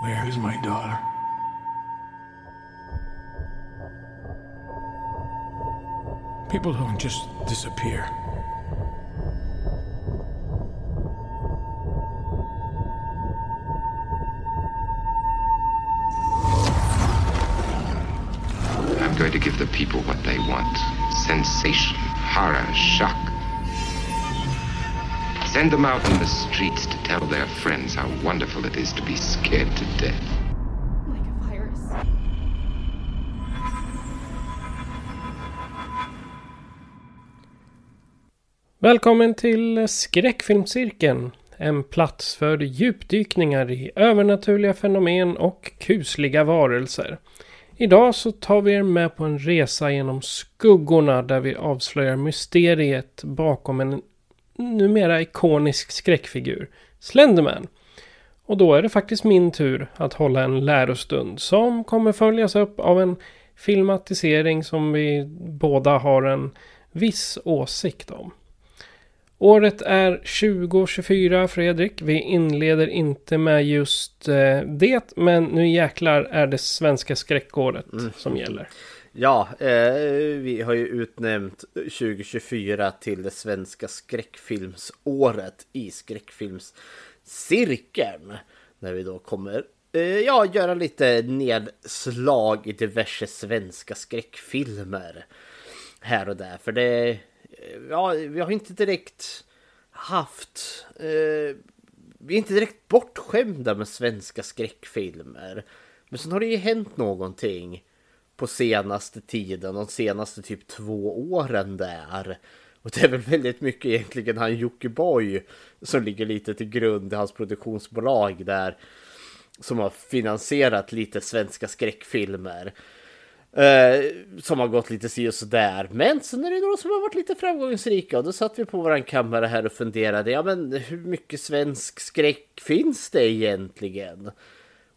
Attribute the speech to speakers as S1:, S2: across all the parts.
S1: Where is my daughter? People don't just disappear.
S2: I'm going to give the people what they want sensation, horror, shock. Send them out in the streets to tell their friends how wonderful it is to be scared to death.
S3: Like a virus.
S4: Välkommen till Skräckfilmscirkeln. En plats för djupdykningar i övernaturliga fenomen och kusliga varelser. Idag så tar vi er med på en resa genom skuggorna där vi avslöjar mysteriet bakom en numera ikonisk skräckfigur, Slenderman. Och då är det faktiskt min tur att hålla en lärostund som kommer följas upp av en filmatisering som vi båda har en viss åsikt om. Året är 2024 Fredrik. Vi inleder inte med just eh, det. Men nu jäklar är det svenska skräckåret som gäller.
S5: Ja, eh, vi har ju utnämnt 2024 till det svenska skräckfilmsåret i skräckfilmscirkeln. När vi då kommer eh, ja, göra lite nedslag i diverse svenska skräckfilmer. Här och där. För det, eh, ja, vi har inte direkt haft, eh, vi är inte direkt bortskämda med svenska skräckfilmer. Men sen har det ju hänt någonting på senaste tiden, de senaste typ två åren där. Och det är väl väldigt mycket egentligen han Jockiboi som ligger lite till grund i hans produktionsbolag där. Som har finansierat lite svenska skräckfilmer. Eh, som har gått lite si och sådär. Men sen är det några som har varit lite framgångsrika. Och då satt vi på våran kammare här och funderade. Ja men hur mycket svensk skräck finns det egentligen?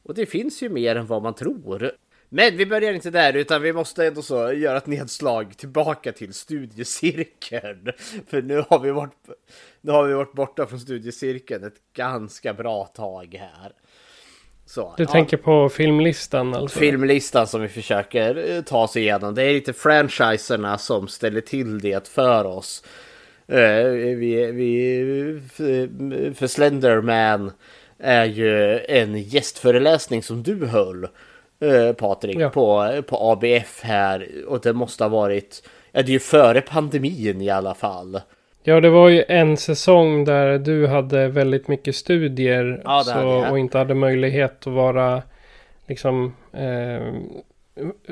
S5: Och det finns ju mer än vad man tror. Men vi börjar inte där utan vi måste ändå så göra ett nedslag tillbaka till studiecirkeln. För nu har vi varit, nu har vi varit borta från studiecirkeln ett ganska bra tag här. Så,
S4: Du
S5: ja.
S4: tänker på filmlistan alltså?
S5: Filmlistan som vi försöker eh, ta oss igenom. Det är lite franchiserna som ställer till det för oss. Eh, Vi, vi, för- för Slenderman är ju en gästföreläsning som du höll. Eh, Patrik
S4: Ja.
S5: på, på ABF här. Och det måste ha varit, ja det är ju före pandemin i alla fall.
S4: Ja, det var ju en säsong där du hade väldigt mycket studier.
S5: Ja,
S4: så, och inte hade möjlighet att vara liksom eh,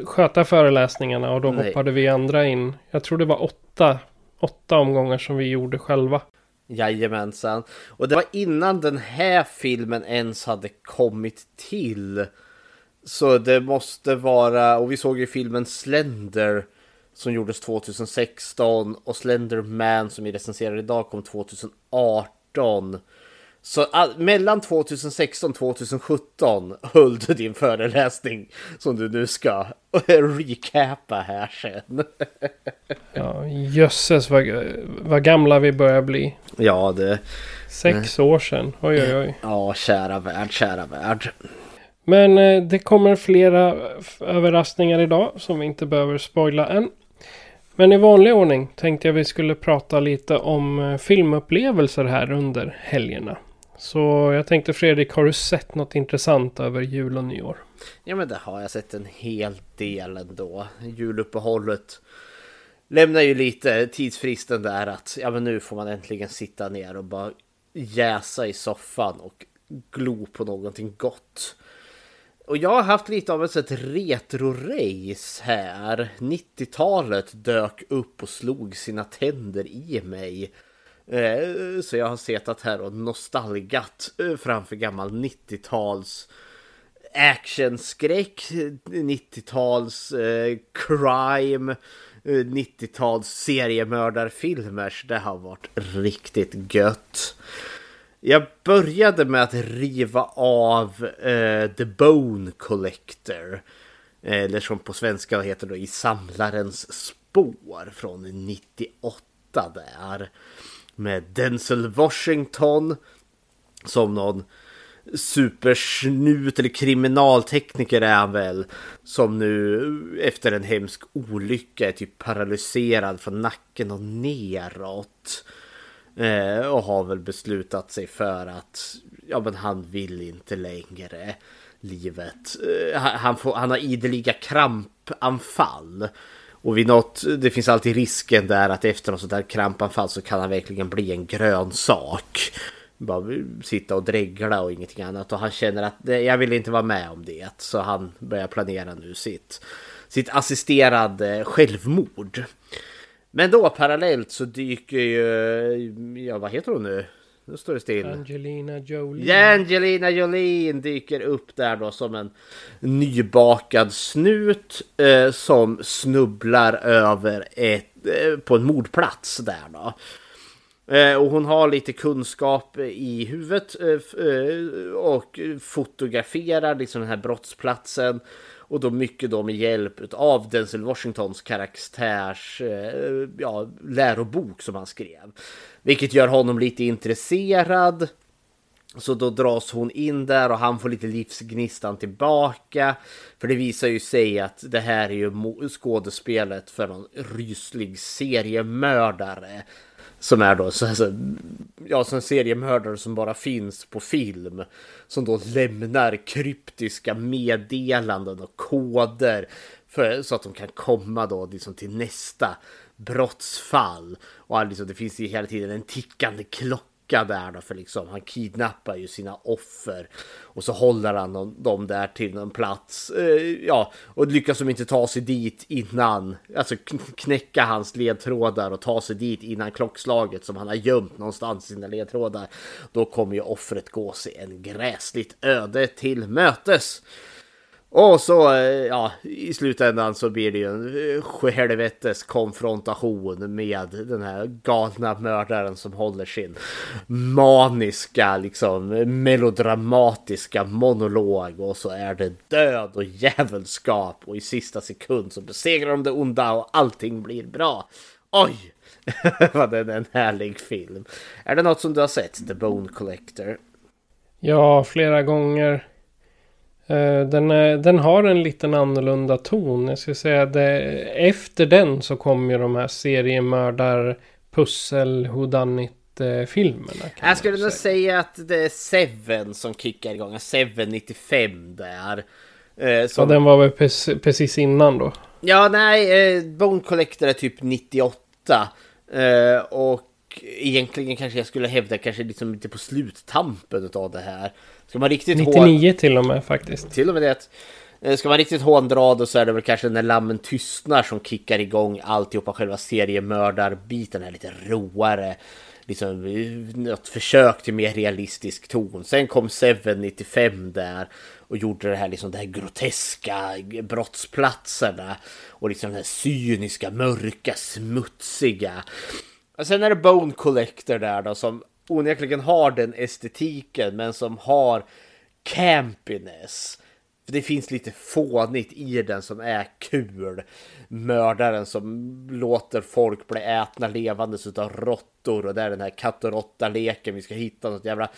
S4: sköta föreläsningarna. Och då
S5: Nej.
S4: hoppade vi andra in. Jag tror det var åtta, åtta omgångar som vi gjorde själva.
S5: Jajamensan. Och det var innan den här filmen ens hade kommit till. Så det måste vara, och vi såg ju filmen Slender som gjordes 2016 och Slenderman som vi recenserar idag kom 2018. Så all, mellan 2016 och 2017 höll du din föreläsning som du nu ska recapa här sen.
S4: Ja, jösses vad, vad gamla vi börjar bli.
S5: Ja, det...
S4: Sex år sedan. Oj, oj, oj.
S5: Ja, kära värld, kära värld.
S4: Men eh, det kommer flera överraskningar idag som vi inte behöver spoila än. Men i vanlig ordning tänkte jag vi skulle prata lite om eh, filmupplevelser här under helgerna. Så jag tänkte Fredrik, har du sett något intressant över jul och nyår?
S5: Ja men det har jag sett en hel del ändå. Juluppehållet lämnar ju lite tidsfristen där att ja men nu får man äntligen sitta ner och bara jäsa i soffan och glo på någonting gott och jag har haft lite av ett retro-race här. 90-talet dök upp och slog sina tänder i mig. Eh, så jag har suttit här och nostalgat eh, framför gammal 90-tals actionskräck, 90-tals eh, crime, eh, 90-tals seriemördarfilmer. Så det har varit riktigt gött. Jag började med att riva av uh, The Bone Collector. Eh, eller som på svenska heter då I Samlarens spår från 98 där. Med Denzel Washington som någon supersnut eller kriminaltekniker är han väl. Som nu efter en hemsk olycka är typ paralyserad från nacken och neråt. Eh, och har väl beslutat sig för att ja, men han vill inte längre livet. Eh, han, får, han har ideliga krampanfall. Och vid något, det finns alltid risken där att efter något sånt där krampanfall så kan han verkligen bli en grönsak. Bara sitta och dregla och ingenting annat. Och han känner att jag vill inte vara med om det. Så han börjar planera nu sitt, sitt assisterade självmord. Men då parallellt så dyker ju, ja vad heter hon nu? Nu står det still.
S4: Angelina Jolie.
S5: Ja, Angelina Jolie dyker upp där då som en nybakad snut eh, som snubblar över ett, eh, på en mordplats där då. Eh, och hon har lite kunskap i huvudet eh, eh, och fotograferar liksom den här brottsplatsen. Och då mycket då med hjälp av Denzel Washingtons karaktärs eh, ja, lärobok som han skrev. Vilket gör honom lite intresserad. Så då dras hon in där och han får lite livsgnistan tillbaka. För det visar ju sig att det här är ju skådespelet för någon ryslig seriemördare som är då så, alltså, ja, som en seriemördare som bara finns på film. Som då lämnar kryptiska meddelanden och koder. För, så att de kan komma då liksom till nästa brottsfall. Och liksom, det finns ju hela tiden en tickande klocka lucka där då för liksom han kidnappar ju sina offer och så håller han dem där till någon plats. Eh, ja, och lyckas de inte ta sig dit innan, alltså knäcka hans ledtrådar och ta sig dit innan klockslaget som han har gömt någonstans sina ledtrådar. Då kommer ju offret gå sig en gräsligt öde till mötes. Och så, eh, ja, i slutändan så blir det ju en eh, helvetes sjuhelvetes konfrontation med den här galna mördaren som håller sin maniska, liksom melodramatiska monolog. Och så är det död och djävulskap och i sista sekund så besegrar de det onda och allting blir bra. Oj! Vad det är en härlig film. Är det något som du har sett, The Bone Collector?
S4: Ja, flera gånger. Eh, den, är, den har en liten annorlunda ton. Jag skulle säga det, efter den så kommer ju de här seriemördar pussel whodunit filmerna.
S5: Jag skulle nog säga att det är Seven som kickar igång. Seven 95 där.
S4: Eh, som... Ja, den var väl precis innan då?
S5: Ja, nej, eh, Bone Collector är typ 98. och egentligen kanske jag skulle hävda kanske liksom lite på sluttampen av det här.
S4: Ska man riktigt 99 till och med faktiskt.
S5: Till och med det. Eh, ska man riktigt håndra då så är det väl kanske när lammen tystnar som kickar igång alltihopa själva seriemördarbiten är lite roare. Liksom något försök till mer realistisk ton. Sen kom Seven 95 där och gjorde det här liksom det här groteska brottsplatserna och liksom det här cyniska, mörka, smutsiga. Och sen är det Bone Collector där då som onekligen har den estetiken men som har campiness. För det finns lite fånigt i den som är kul. Mördaren som låter folk bli ätna levandes utav råttor och det är den här katt och råtta-leken. Vi ska hitta något jävla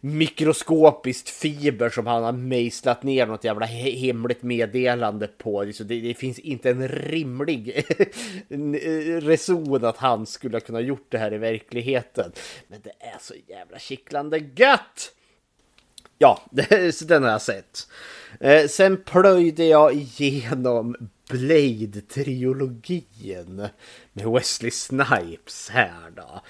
S5: mikroskopiskt fiber som han har mejslat ner något jävla hemligt meddelande på. Liksom, det, det finns inte en rimlig reson att han skulle ha kunnat gjort det här i verkligheten. Men det är så jävla kittlande gött! Ja, den har jag sett. Eh, sen plöjde jag igenom Blade-trilogin med Wesley Snipes här då.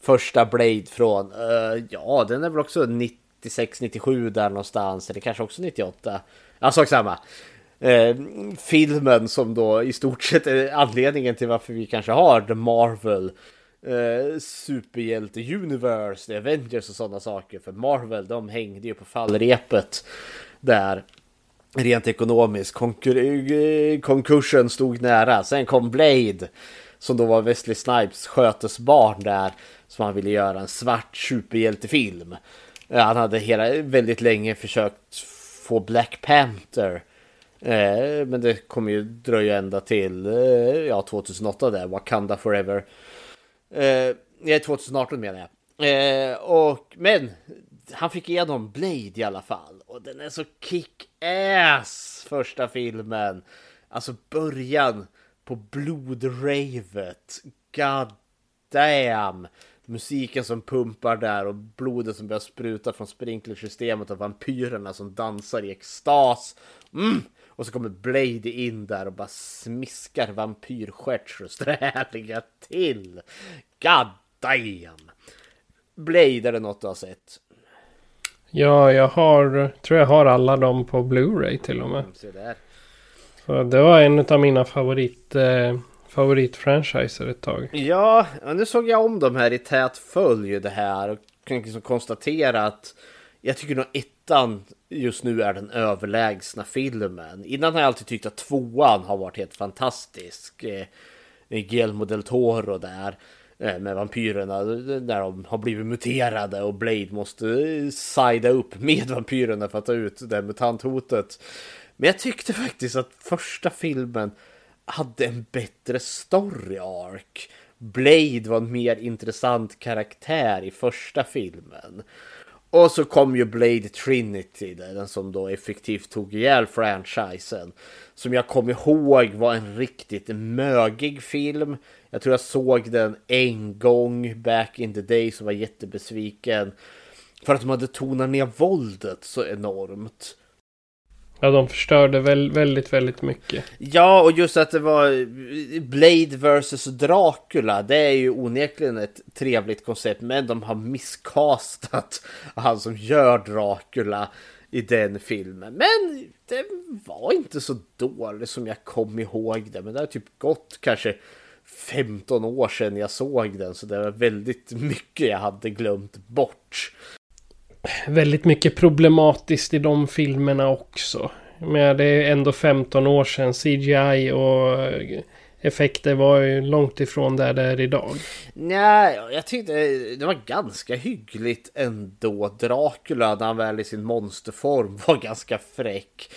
S5: Första Blade från, uh, ja den är väl också 96, 97 där någonstans. Eller kanske också 98. Ja, sak samma. Eh, filmen som då i stort sett är anledningen till varför vi kanske har The Marvel eh, superhjälte Universe, The Avengers och sådana saker. För Marvel, de hängde ju på fallrepet där rent ekonomiskt. Konkur eh, konkursen stod nära. Sen kom Blade som då var Wesley Snipes skötesbarn där som han ville göra en svart superhjältefilm. Eh, han hade hela, väldigt länge försökt få Black Panther. Eh, men det kommer ju dröja ända till eh, ja, 2008 där, Wakanda Forever. Eh, 2018 menar jag. Eh, och, men han fick igenom Blade i alla fall. Och den är så kick-ass första filmen. Alltså början på blodravet. God damn! Musiken som pumpar där och blodet som börjar spruta från sprinklersystemet och vampyrerna som dansar i extas. Mm. Och så kommer Blade in där och bara smiskar vampyrstjärtsrösträliga till. God damn! Blade är det något du har sett?
S4: Ja, jag har, tror jag har alla dem på Blu-ray till och med.
S5: Mm.
S4: Så det var en av mina favorit, eh, favoritfranchiser ett tag.
S5: Ja, nu såg jag om dem här i tät följd det här och kan liksom konstatera att jag tycker nog ettan just nu är den överlägsna filmen. Innan har jag alltid tyckt att tvåan har varit helt fantastisk. Eh, Guillermo del Toro där Eh, med vampyrerna eh, när de har blivit muterade och Blade måste eh, sida upp med vampyrerna för att ta ut det mutanthotet. Men jag tyckte faktiskt att första filmen hade en bättre story arc. Blade var en mer intressant karaktär i första filmen. Och så kom ju Blade Trinity, den som då effektivt tog ihjäl franchisen. Som jag kom ihåg var en riktigt mögig film. Jag tror jag såg den en gång back in the day så var jättebesviken. För att de hade tonat ner våldet så enormt.
S4: Ja, de förstörde väl, väldigt, väldigt mycket.
S5: Ja, och just att det var Blade vs Dracula. Det är ju onekligen ett trevligt koncept, men de har misskastat han som gör Dracula i den filmen. Men det var inte så dåligt som jag kom ihåg det. Men det har typ gått kanske 15 år sedan jag såg den, så det var väldigt mycket jag hade glömt bort
S4: väldigt mycket problematiskt i de filmerna också. Men det är ändå 15 år sedan CGI och effekter var ju långt ifrån där det är idag.
S5: Nej, jag tyckte det var ganska hyggligt ändå. Dracula när han väl i sin monsterform var ganska fräck.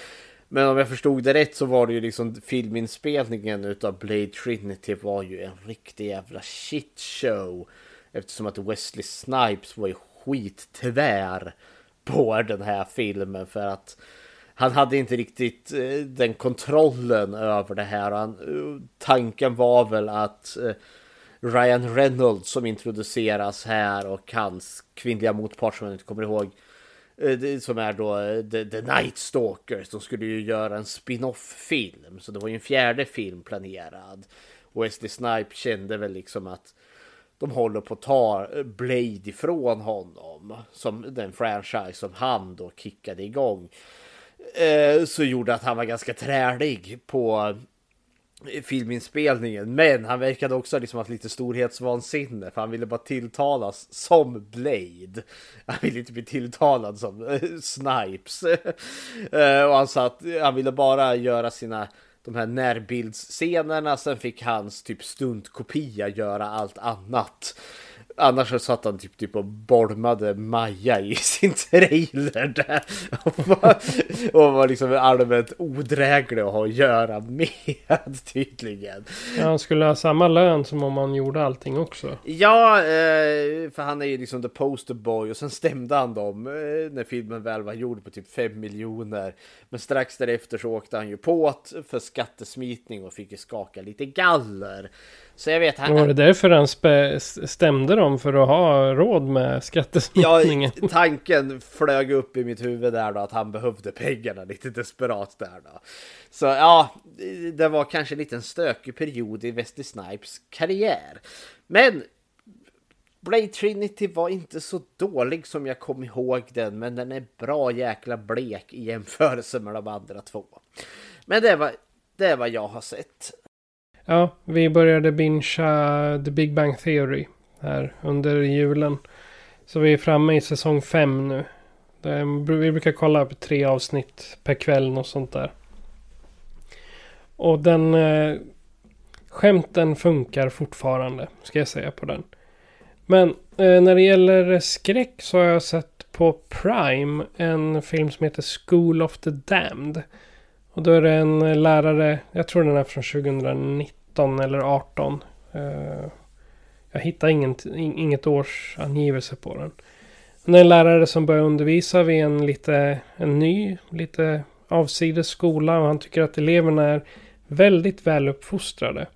S5: Men om jag förstod det rätt så var det ju liksom filminspelningen utav Blade Trinity var ju en riktig jävla shit show. Eftersom att Wesley Snipes var ju skittvär på den här filmen för att han hade inte riktigt eh, den kontrollen över det här. Han, eh, tanken var väl att eh, Ryan Reynolds som introduceras här och hans kvinnliga motpart som jag inte kommer ihåg Eh, som är då eh, The, The Night Stalkers. De skulle ju göra en spin-off film så det var ju en fjärde film planerad. Och Wesley Snipe kände väl liksom att de håller på att ta eh, Blade ifrån honom. Som den franchise som han då kickade igång. Så gjorde att han var ganska trälig på filminspelningen. Men han verkade också liksom haft lite storhetsvansinne för han ville bara tilltalas som Blade. Han ville inte bli tilltalad som eh, Snipes. Eh, och han sa att han ville bara göra sina de här närbildsscenerna. Sen fick hans typ stuntkopia göra allt annat. Annars så satt han typ, typ och bolmade Maja i sin trailer där. Och var, och var liksom allmänt odräglig att ha att göra med tydligen.
S4: Ja, han skulle ha samma lön som om han gjorde allting också.
S5: Ja, eh, för han är ju liksom the poster boy och sen stämde han dem eh, när filmen väl var gjord på typ 5 miljoner. Men strax därefter så åkte han ju på för skattesmitning och fick ju skaka lite galler. Så jag vet...
S4: Han, var det därför han stämde dem för att ha råd med skattesmitningen?
S5: Ja, tanken flög upp i mitt huvud där då att han behövde pengarna lite desperat där då. Så ja, det var kanske en liten stökig period i Wesley Snipes karriär. Men Blade Trinity var inte så dålig som jag kom ihåg den, men den är bra jäkla blek i jämförelse med de andra två. Men det var, det är vad jag har sett.
S4: Ja, vi började bingea The Big Bang Theory här under julen. Så vi är framme i säsong fem nu. Vi brukar kolla på tre avsnitt per kväll och sånt där. Och den... Eh, skämten funkar fortfarande, ska jag säga på den. Men eh, när det gäller skräck så har jag sett på Prime en film som heter School of the Damned. Och då är det en eh, lärare, jag tror den är från 2019 eller 18. Eh, jag hittar inget, inget års angivelse på den. Det är en lärare som börjar undervisa vid en lite en ny, lite avsides skola och han tycker att eleverna är väldigt väl uppfostrade.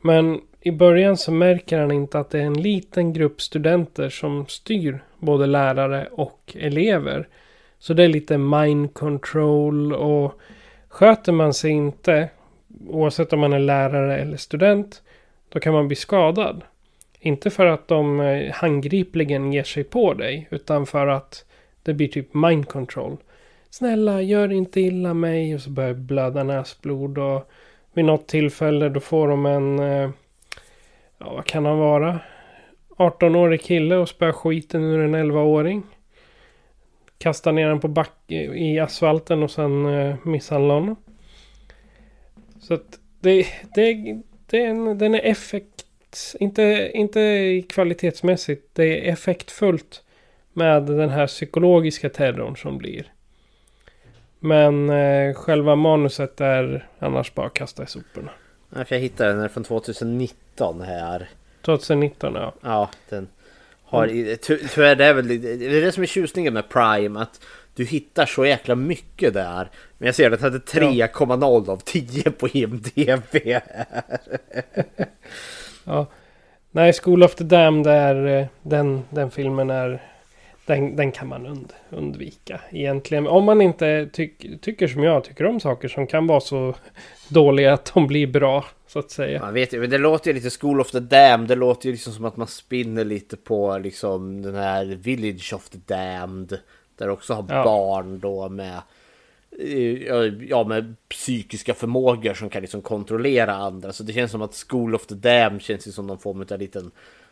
S4: Men i början så märker han inte att det är en liten grupp studenter som styr både lärare och elever. Så det är lite mind control och sköter man sig inte, oavsett om man är lärare eller student, då kan man bli skadad. Inte för att de eh, handgripligen ger sig på dig, utan för att det blir typ mind control. Snälla, gör inte illa mig. Och så börjar blöda näsblod. Och vid något tillfälle då får de en... Eh, ja, vad kan han vara? 18-årig kille och spöar skiten ur en 11-åring. Kastar ner den på back i asfalten och sen eh, misshandlar honom. Så att det, det, det är en, den är effekt inte, inte kvalitetsmässigt. Det är effektfullt med den här psykologiska terrorn som blir. Men eh, själva manuset är annars bara att kasta i soporna.
S5: Ja, jag hittade den från 2019 här.
S4: 2019 ja.
S5: Ja, den har... Tyvärr det är väl det är det som är tjusningen med Prime. Att du hittar så jäkla mycket där. Men jag ser att den hade 3,0 av 10 på IMDB.
S4: Ja. Nej, School of the Damned är eh, den, den filmen är den, den kan man und, undvika egentligen. Om man inte tyck, tycker som jag, tycker om saker som kan vara så dåliga att de blir bra. Så att säga.
S5: Man vet ju, men det låter ju lite School of the Damned. Det låter ju liksom som att man spinner lite på liksom den här Village of the Damned. Där också har ja. barn då med ja, med psykiska förmågor som kan liksom kontrollera andra. Så det känns som att School of the Damned känns som någon form av liten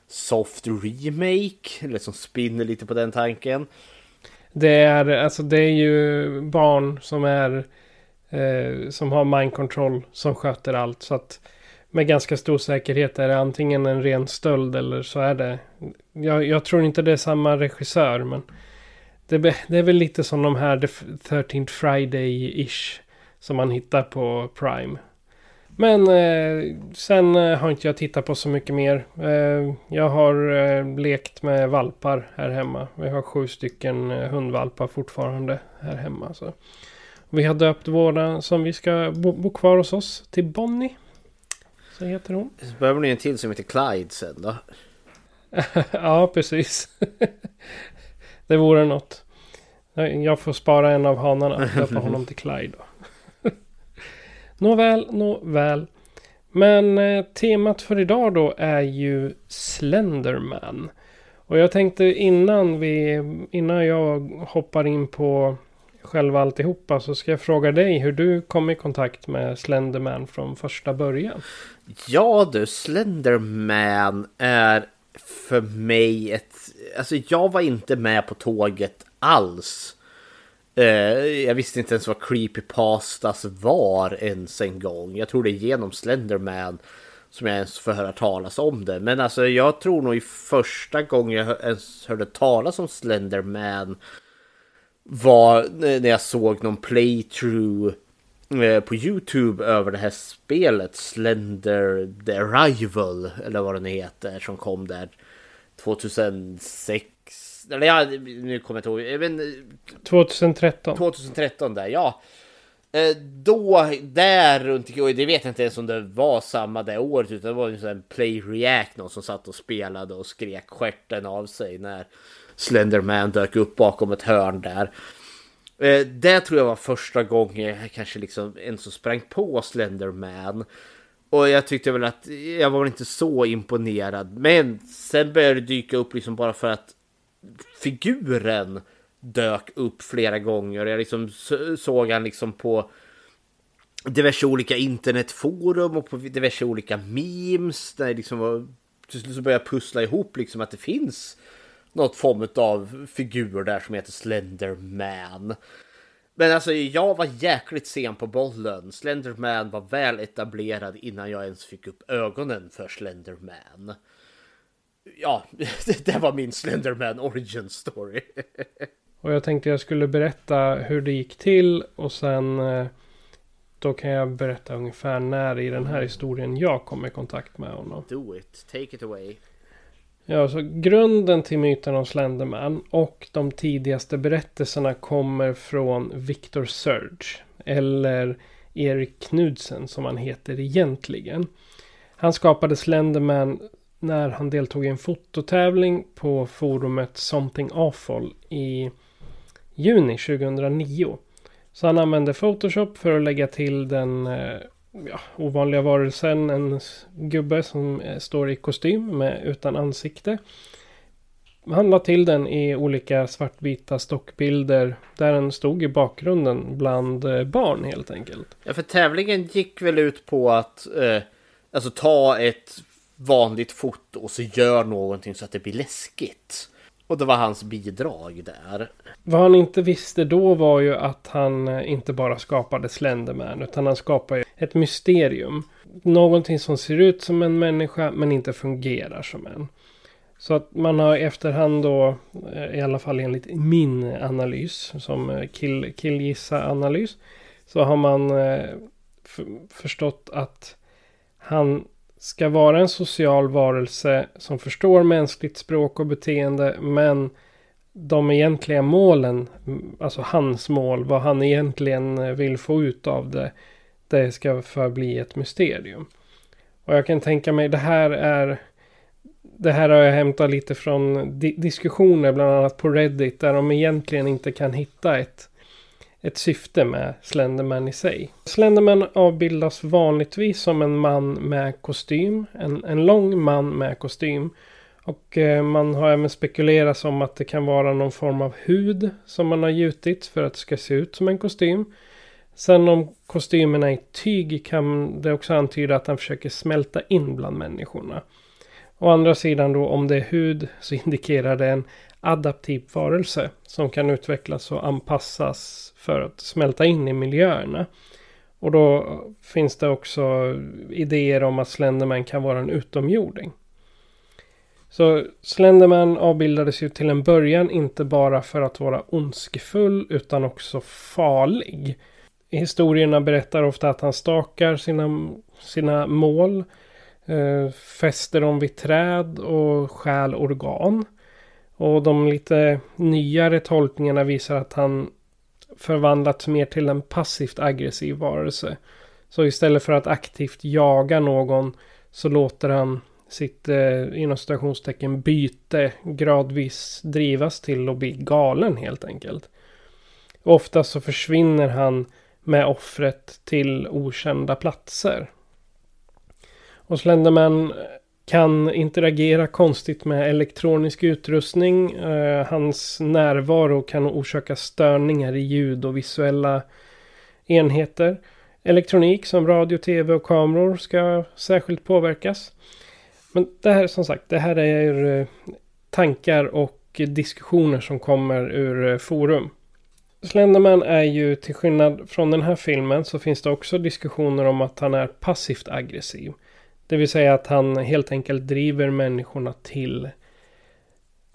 S5: soft remake. Eller som spinner lite på den tanken.
S4: Det är, alltså det är ju barn som är eh, som har mind control som sköter allt. Så att med ganska stor säkerhet är det antingen en ren stöld eller så är det. Jag, jag tror inte det är samma regissör men det, det är väl lite som de här The 13th Friday-ish. Som man hittar på Prime. Men eh, sen eh, har inte jag tittat på så mycket mer. Eh, jag har eh, lekt med valpar här hemma. Vi har sju stycken eh, hundvalpar fortfarande här hemma. Så. Vi har döpt våra som vi ska bo, bo kvar hos oss till Bonnie. Så heter hon.
S5: Så behöver ni en till som heter Clyde sen då?
S4: ja, precis. Det vore något. Jag får spara en av hanarna. Döpa honom till Clyde nåväl, nåväl. Men eh, temat för idag då är ju Slenderman. Och jag tänkte innan vi, innan jag hoppar in på själva alltihopa så ska jag fråga dig hur du kom i kontakt med Slenderman från första början.
S5: Ja du, Slenderman är för mig ett... Alltså jag var inte med på tåget alls. Eh, jag visste inte ens vad creepypastas var ens en gång. Jag tror det är genom Slenderman som jag ens får höra talas om det. Men alltså jag tror nog i första gången jag ens hörde talas om Slenderman var när jag såg någon playthrough eh, på Youtube över det här spelet Slender The Arrival eller vad den heter som kom där 2006 eller ja, nu kommer jag inte ihåg. Men,
S4: 2013.
S5: 2013 där, ja. Eh, då, där runt, det vet jag inte ens om det var samma det året, utan det var en sån Play React någon som satt och spelade och skrek skärten av sig när Slenderman dök upp bakom ett hörn där. Eh, det tror jag var första gången jag kanske liksom ens sprang på Slenderman. Och jag tyckte väl att jag var inte så imponerad. Men sen började det dyka upp liksom bara för att figuren dök upp flera gånger. Jag liksom såg han liksom på diverse olika internetforum och på diverse olika memes. Där liksom var, till slut så började jag pussla ihop liksom att det finns något form av figur där som heter Slenderman. Men alltså jag var jäkligt sen på bollen. Slenderman var väl etablerad innan jag ens fick upp ögonen för Slenderman. Ja, det var min Slenderman origin story.
S4: Och jag tänkte jag skulle berätta hur det gick till och sen eh, då kan jag berätta ungefär när i den här historien jag kom i kontakt med honom.
S5: Do it, take it away.
S4: Ja, så grunden till myten om Slenderman och de tidigaste berättelserna kommer från Victor Surge. Eller Erik Knudsen som han heter egentligen. Han skapade Slenderman när han deltog i en fototävling på forumet Something Awful i juni 2009. Så han använde Photoshop för att lägga till den eh, ja, ovanliga varelsen. En gubbe som eh, står i kostym med, utan ansikte. Han la till den i olika svartvita stockbilder där den stod i bakgrunden bland eh, barn helt enkelt.
S5: Ja, för tävlingen gick väl ut på att eh, alltså ta ett vanligt foto och så gör någonting så att det blir läskigt. Och det var hans bidrag där.
S4: Vad han inte visste då var ju att han eh, inte bara skapade Slenderman utan han skapade ett mysterium. Någonting som ser ut som en människa men inte fungerar som en. Så att man har efterhand då, eh, i alla fall enligt min analys, som eh, kill, killgissa-analys, så har man förstått att han ska vara en social varelse som förstår mänskligt språk och beteende men de egentliga målen, alltså hans mål, vad han egentligen eh, vill få ut av det, det ska förbli ett mysterium. Och jag kan tänka mig, det här är det här har jag hämtat lite från di diskussioner bland annat på Reddit där de egentligen inte kan hitta ett ett syfte med Slenderman i sig. Slenderman avbildas vanligtvis som en man med kostym. En, en lång man med kostym. Och eh, man har även spekulerat om att det kan vara någon form av hud som man har gjutit för att det ska se ut som en kostym. Sen om kostymen är i tyg kan det också antyda att han försöker smälta in bland människorna. Å andra sidan då om det är hud så indikerar det en adaptiv varelse som kan utvecklas och anpassas för att smälta in i miljöerna. Och då finns det också idéer om att Slenderman kan vara en utomjording. Så Slenderman avbildades ju till en början inte bara för att vara ondskefull utan också farlig. Historierna berättar ofta att han stakar sina, sina mål, eh, fäster dem vid träd och stjäl organ. Och de lite nyare tolkningarna visar att han förvandlats mer till en passivt aggressiv varelse. Så istället för att aktivt jaga någon så låter han sitt eh, inom citationstecken byte gradvis drivas till att bli galen helt enkelt. Ofta så försvinner han med offret till okända platser. Och Slenderman kan interagera konstigt med elektronisk utrustning. Eh, hans närvaro kan orsaka störningar i ljud och visuella enheter. Elektronik som radio, tv och kameror ska särskilt påverkas. Men det här som sagt, det här är eh, tankar och diskussioner som kommer ur eh, forum. Slenderman är ju till skillnad från den här filmen så finns det också diskussioner om att han är passivt aggressiv. Det vill säga att han helt enkelt driver människorna till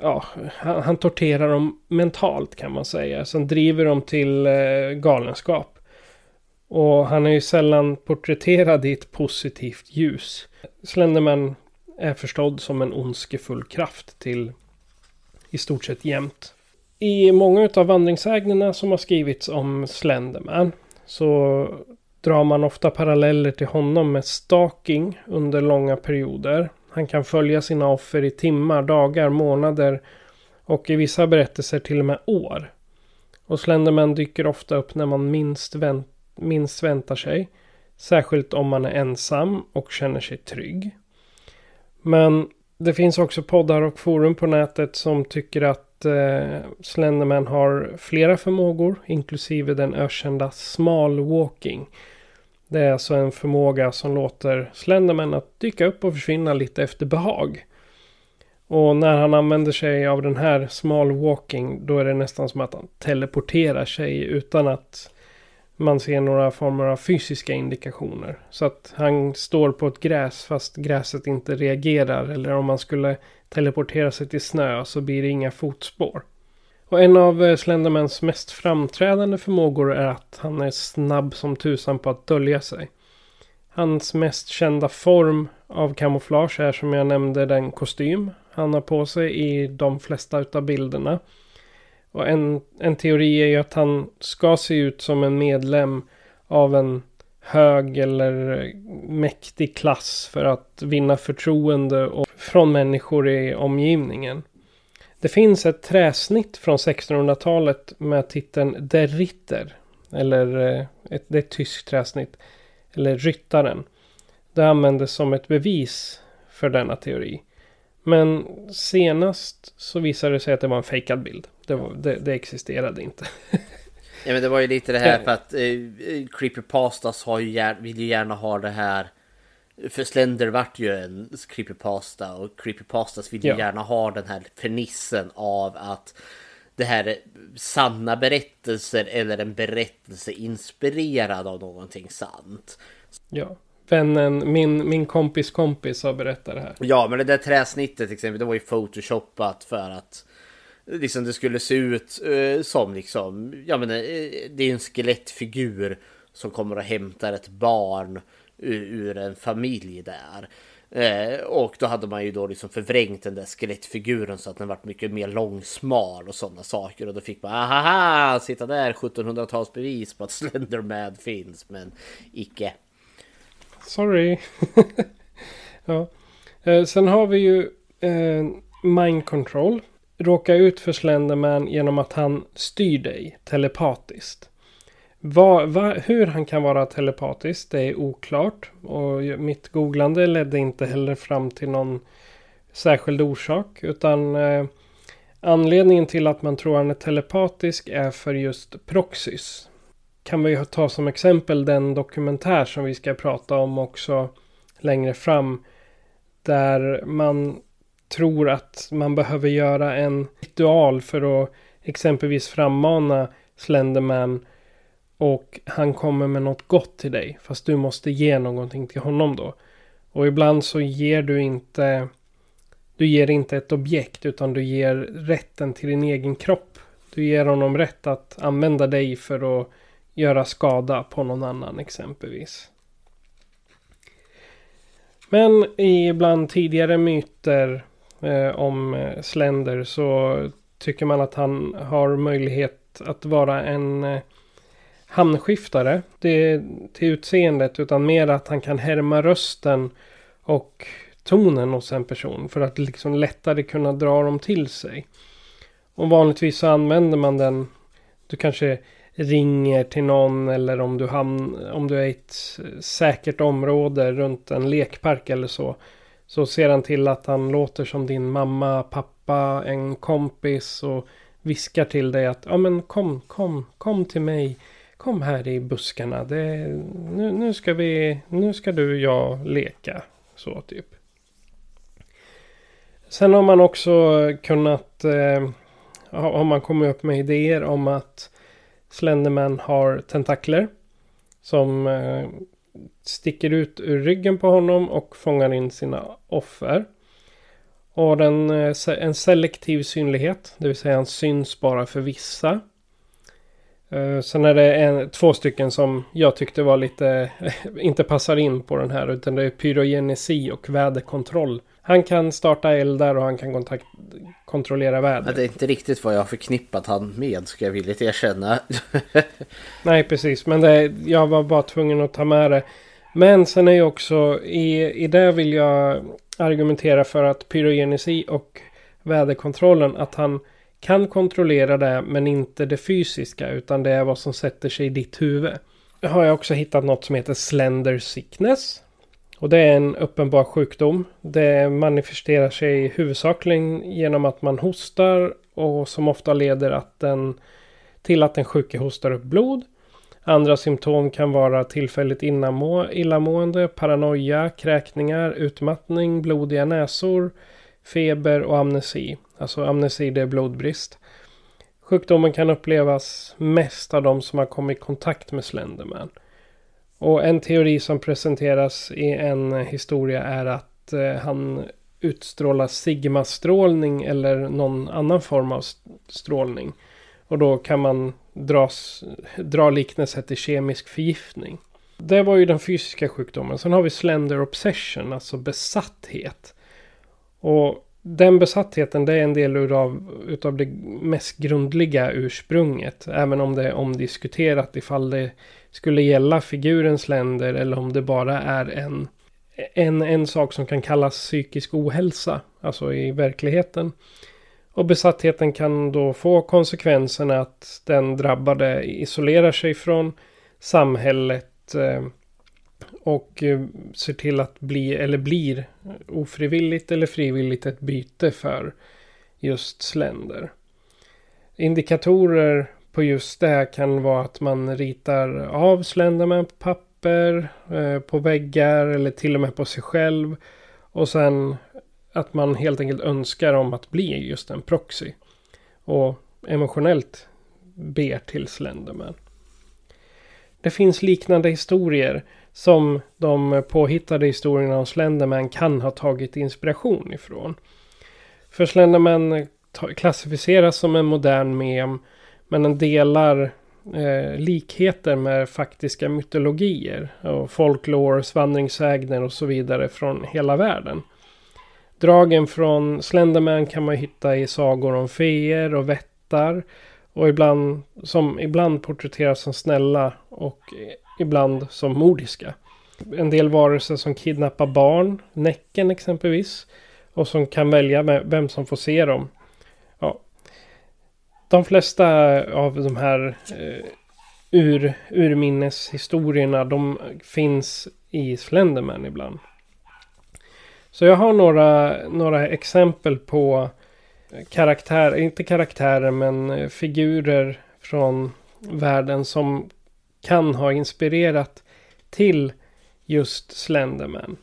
S4: Ja, han, han torterar dem mentalt kan man säga. Sen driver dem till eh, galenskap. Och han är ju sällan porträtterad i ett positivt ljus. Slenderman är förstådd som en ondskefull kraft till i stort sett jämt. I många av vandringssägnerna som har skrivits om Slenderman så drar man ofta paralleller till honom med stalking under långa perioder. Han kan följa sina offer i timmar, dagar, månader och i vissa berättelser till och med år. Och Slenderman dyker ofta upp när man minst, vänt, minst väntar sig. Särskilt om man är ensam och känner sig trygg. Men det finns också poddar och forum på nätet som tycker att eh, Slenderman har flera förmågor, inklusive den ökända small walking. Det är alltså en förmåga som låter Slenderman att dyka upp och försvinna lite efter behag. Och när han använder sig av den här small walking då är det nästan som att han teleporterar sig utan att man ser några former av fysiska indikationer. Så att han står på ett gräs fast gräset inte reagerar. Eller om man skulle teleportera sig till snö så blir det inga fotspår. Och en av eh, Slendermans mest framträdande förmågor är att han är snabb som tusan på att dölja sig. Hans mest kända form av kamouflage är som jag nämnde den kostym han har på sig i de flesta utav bilderna. Och en, en teori är ju att han ska se ut som en medlem av en hög eller eh, mäktig klass för att vinna förtroende och från människor i omgivningen. Det finns ett träsnitt från 1600-talet med titeln Der Ritter. Eller eh, ett, det är ett tyskt träsnitt. Eller Ryttaren. Det användes som ett bevis för denna teori. Men senast så visade det sig att det var en fejkad bild. Det, var, det, det existerade inte.
S5: ja men det var ju lite det här för att eh, Creepypastas har ju, vill ju gärna ha det här. För Slender vart ju en creepypasta och creepypastas vill ju ja. gärna ha den här fernissen av att det här är sanna berättelser eller en berättelse inspirerad av någonting sant.
S4: Ja, vännen, min, min kompis kompis har berättat det här.
S5: Ja, men det där träsnittet till exempel, det var ju photoshoppat för att liksom det skulle se ut uh, som liksom, ja men uh, det är en skelettfigur som kommer och hämtar ett barn ur, en familj där. Eh, och då hade man ju då liksom förvrängt den där skelettfiguren så att den vart mycket mer långsmal och sådana saker. Och då fick man ahaha, sitta där 1700-talsbevis på att Slenderman finns, men icke.
S4: Sorry. ja. Eh, sen har vi ju eh, Mind Control. Råka ut för Slenderman genom att han styr dig telepatiskt. Va, va, hur han kan vara telepatisk det är oklart. Och mitt googlande ledde inte heller fram till någon särskild orsak. Utan eh, anledningen till att man tror han är telepatisk är för just proxys kan vi ta som exempel den dokumentär som vi ska prata om också längre fram. Där man tror att man behöver göra en ritual för att exempelvis frammana Slenderman. Och han kommer med något gott till dig. Fast du måste ge någonting till honom då. Och ibland så ger du inte... Du ger inte ett objekt utan du ger rätten till din egen kropp. Du ger honom rätt att använda dig för att göra skada på någon annan exempelvis. Men ibland tidigare myter eh, om eh, Slender så tycker man att han har möjlighet att vara en eh, hamnskiftare. Det till utseendet utan mer att han kan härma rösten och tonen hos en person för att liksom lättare kunna dra dem till sig. Och vanligtvis så använder man den. Du kanske ringer till någon eller om du, hamn, om du är i ett säkert område runt en lekpark eller så. Så ser han till att han låter som din mamma, pappa, en kompis och viskar till dig att ja men kom, kom, kom till mig. Kom här i buskarna. Det, nu, nu ska vi, nu ska du och jag leka. Så typ. Sen har man också kunnat, eh, har man kommit upp med idéer om att Slenderman har tentakler. Som eh, sticker ut ur ryggen på honom och fångar in sina offer. Och den, eh, en selektiv synlighet. Det vill säga han syns bara för vissa. Eh, sen är det en, två stycken som jag tyckte var lite, inte passar in på den här. Utan det är pyrogenesi och väderkontroll. Han kan starta eldar och han kan kontakt, kontrollera vädret.
S5: Det är inte riktigt vad jag har förknippat han med, ska jag villigt erkänna.
S4: Nej, precis. Men det, jag var bara tvungen att ta med det. Men sen är ju också, i, i det vill jag argumentera för att pyrogenesi och väderkontrollen, att han kan kontrollera det men inte det fysiska utan det är vad som sätter sig i ditt huvud. har jag också hittat något som heter Slender Sickness. Och det är en uppenbar sjukdom. Det manifesterar sig huvudsakligen genom att man hostar och som ofta leder att den, till att den sjuke hostar upp blod. Andra symptom kan vara tillfälligt illamående, paranoia, kräkningar, utmattning, blodiga näsor, feber och amnesi. Alltså amnesi det är blodbrist. Sjukdomen kan upplevas mest av de som har kommit i kontakt med Slenderman. Och en teori som presenteras i en historia är att eh, han utstrålar sigmastrålning eller någon annan form av strålning. Och då kan man dras, dra liknelser till kemisk förgiftning. Det var ju den fysiska sjukdomen. Sen har vi slender obsession, alltså besatthet. Och den besattheten det är en del utav, utav det mest grundliga ursprunget. Även om det är omdiskuterat ifall det skulle gälla figurens länder eller om det bara är en, en, en sak som kan kallas psykisk ohälsa. Alltså i verkligheten. Och besattheten kan då få konsekvensen att den drabbade isolerar sig från samhället. Eh, och eh, ser till att bli eller blir ofrivilligt eller frivilligt ett byte för just sländer. Indikatorer på just det kan vara att man ritar av Slenderman på papper, eh, på väggar eller till och med på sig själv. Och sen att man helt enkelt önskar om att bli just en proxy. Och emotionellt ber till Slenderman. Det finns liknande historier som de påhittade historierna om Slenderman kan ha tagit inspiration ifrån. För Slenderman eh, klassificeras som en modern mem men den delar eh, likheter med faktiska mytologier och folklore, vandringssägner och så vidare från hela världen. Dragen från Slenderman kan man hitta i sagor om feer och vättar och ibland som ibland porträtteras som snälla och eh, ibland som mordiska. En del varelser som kidnappar barn, Näcken exempelvis. Och som kan välja vem som får se dem. Ja. De flesta av de här eh, ur, urminneshistorierna de finns i Slenderman ibland. Så jag har några, några exempel på karaktärer, inte karaktärer men eh, figurer från världen som kan ha inspirerat till just Slenderman.